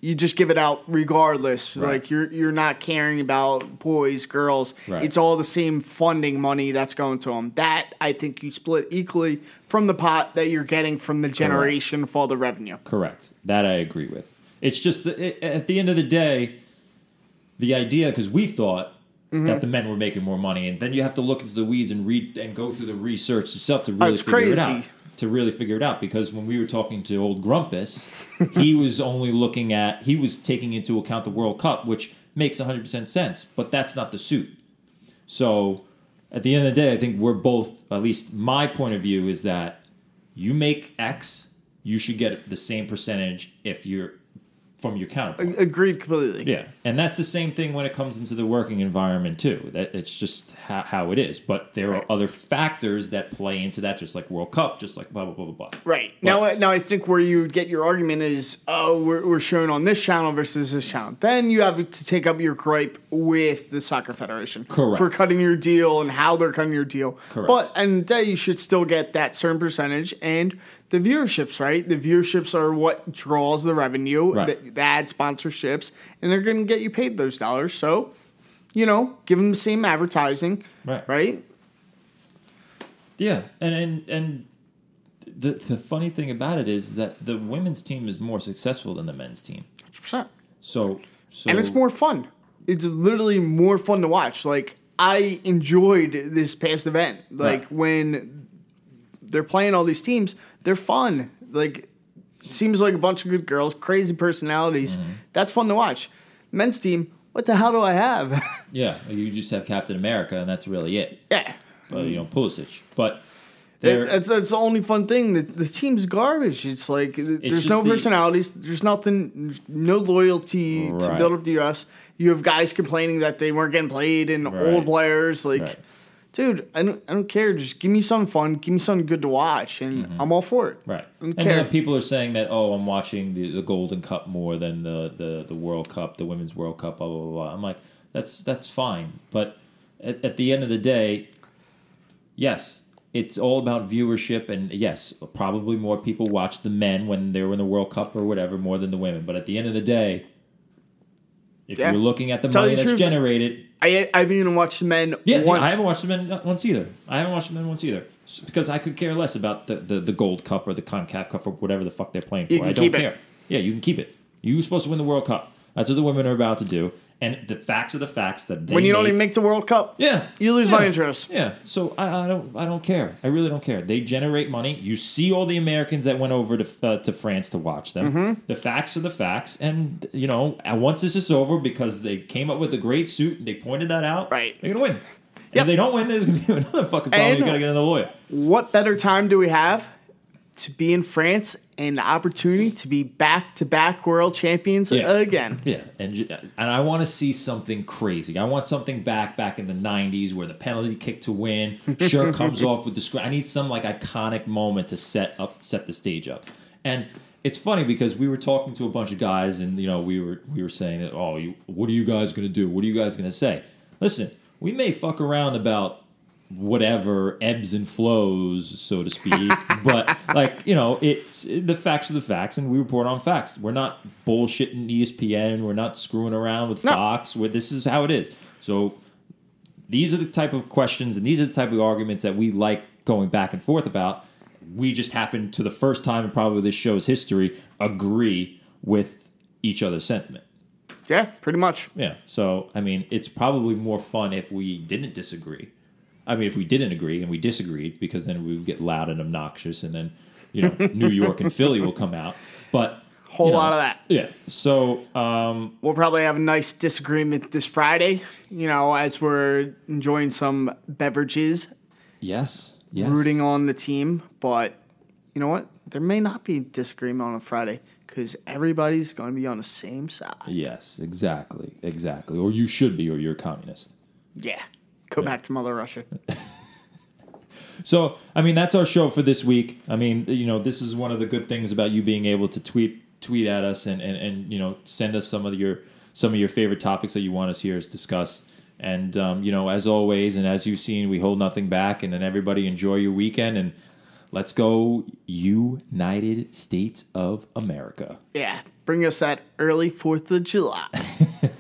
you just give it out regardless. Right. Like you're you're not caring about boys, girls. Right. It's all the same funding money that's going to them. That I think you split equally from the pot that you're getting from the generation for all the revenue. Correct. That I agree with. It's just that it, at the end of the day, the idea because we thought Mm-hmm. that the men were making more money, and then you have to look into the weeds and read and go through the research yourself to really it's figure it out. To really figure it out, because when we were talking to old Grumpus, he was only looking at he was taking into account the World Cup, which makes 100 percent sense, but that's not the suit. So at the end of the day, I think we're both, at least my point of view is that you make X, you should get the same percentage if you're from your counterpart. Agreed completely. Yeah, and that's the same thing when it comes into the working environment too. That it's just how, how it is. But there Right. are other factors that play into that, just like World Cup, just like blah blah blah blah blah. Right. now, now I think where you get your argument is, oh, we're, we're showing on this channel versus this channel. Then you have to take up your gripe with the soccer federation Correct. for cutting your deal and how they're cutting your deal. Correct. But and the end of the day, you should still get that certain percentage and the viewerships. Right. The viewerships are what draws the revenue, Right. the, the ad sponsorships, and they're going to get you paid those dollars. So, you know, give them the same advertising. Right. Right. Yeah, and and and the the funny thing about it is that the women's team is more successful than the men's team. 100%. So so and it's more fun. It's literally more fun to watch. Like I enjoyed this past event. Like Right. when they're playing all these teams, they're fun. Like seems like a bunch of good girls, crazy personalities. Mm-hmm. That's fun to watch. Men's team, what the hell do I have? Yeah, you just have Captain America, and that's really it. yeah. uh, you know Pulisic. But That's that's the only fun thing. The, the team's garbage. It's like there's no the- personalities. There's nothing. No loyalty to build up the U.S. You have guys complaining that they weren't getting played and Right. old players. Like, Right. Dude, I don't I don't care. Just give me something fun. Give me something good to watch, and I'm all for it. Mm-hmm. Right. And care. then people are saying that, oh, I'm watching the, the Golden Cup more than the, the, the World Cup, the Women's World Cup, blah, blah, blah, blah. I'm like, that's that's fine. But at, at the end of the day, yes, it's all about viewership. And yes, probably more people watch the men when they were in the World Cup or whatever more than the women. But at the end of the day, if Yeah. you're looking at the Tell money the that's truth, generated, I I haven't even watched the men yeah, once. I haven't watched the men uh, once either. I haven't watched the men once either because I could care less about the, the, the Gold Cup or the Concacaf Cup or whatever the fuck they're playing for. I don't keep it. care. Yeah, you can keep it. You're supposed to win the World Cup. That's what the women are about to do. And the facts are the facts that they when you don't even make the World Cup, yeah, you lose yeah. my interest. Yeah, so I, I don't I don't care. I really don't care. They generate money. You see all the Americans that went over to uh, to France to watch them. Mm-hmm. The facts are the facts, and you know, once this is over, because they came up with a great suit, they pointed that out. Right. they're gonna win. Yep. If they don't win, there's gonna be another fucking problem. And- you gotta get another lawyer. What better time do we have to be in France and the opportunity to be back to back world champions Yeah. again? Yeah, and and I want to see something crazy. I want something back back in the '90s where the penalty kick to win, shirt comes off with the screen. I need some like iconic moment to set up set the stage up. And it's funny because we were talking to a bunch of guys, and you know we were we were saying that oh, you, what are you guys gonna do? What are you guys gonna say? Listen, we may fuck around about whatever ebbs and flows, so to speak. but like you know, it's the facts are the facts, and we report on facts. We're not bullshitting ESPN. We're not screwing around with No. Fox. Where this is how it is. So these are the type of questions and these are the type of arguments that we like going back and forth about. We just happen to the first time in probably this show's history agree with each other's sentiment. Yeah, pretty much. Yeah. So, I mean, it's probably more fun if we didn't disagree. I mean, if we didn't agree and we disagreed, because then we would get loud and obnoxious, and then, you know, New York and Philly will come out. But, Whole you know, lot of that. Yeah. So, um, We'll probably have a nice disagreement this Friday, you know, as we're enjoying some beverages, yes. Yes. rooting on the team. But you know what? There may not be disagreement on a Friday because everybody's going to be on the same side. Yes, exactly. Exactly. Or you should be, or you're a communist. Yeah. Go back to Mother Russia. So, I mean, that's our show for this week. I mean, you know, this is one of the good things about you being able to tweet tweet at us and, and, and you know send us some of your some of your favorite topics that you want us here to discuss. And um, you know, as always, and as you've seen, we hold nothing back. And then everybody enjoy your weekend and let's go United States of America. Yeah. Bring us that early 4th of July.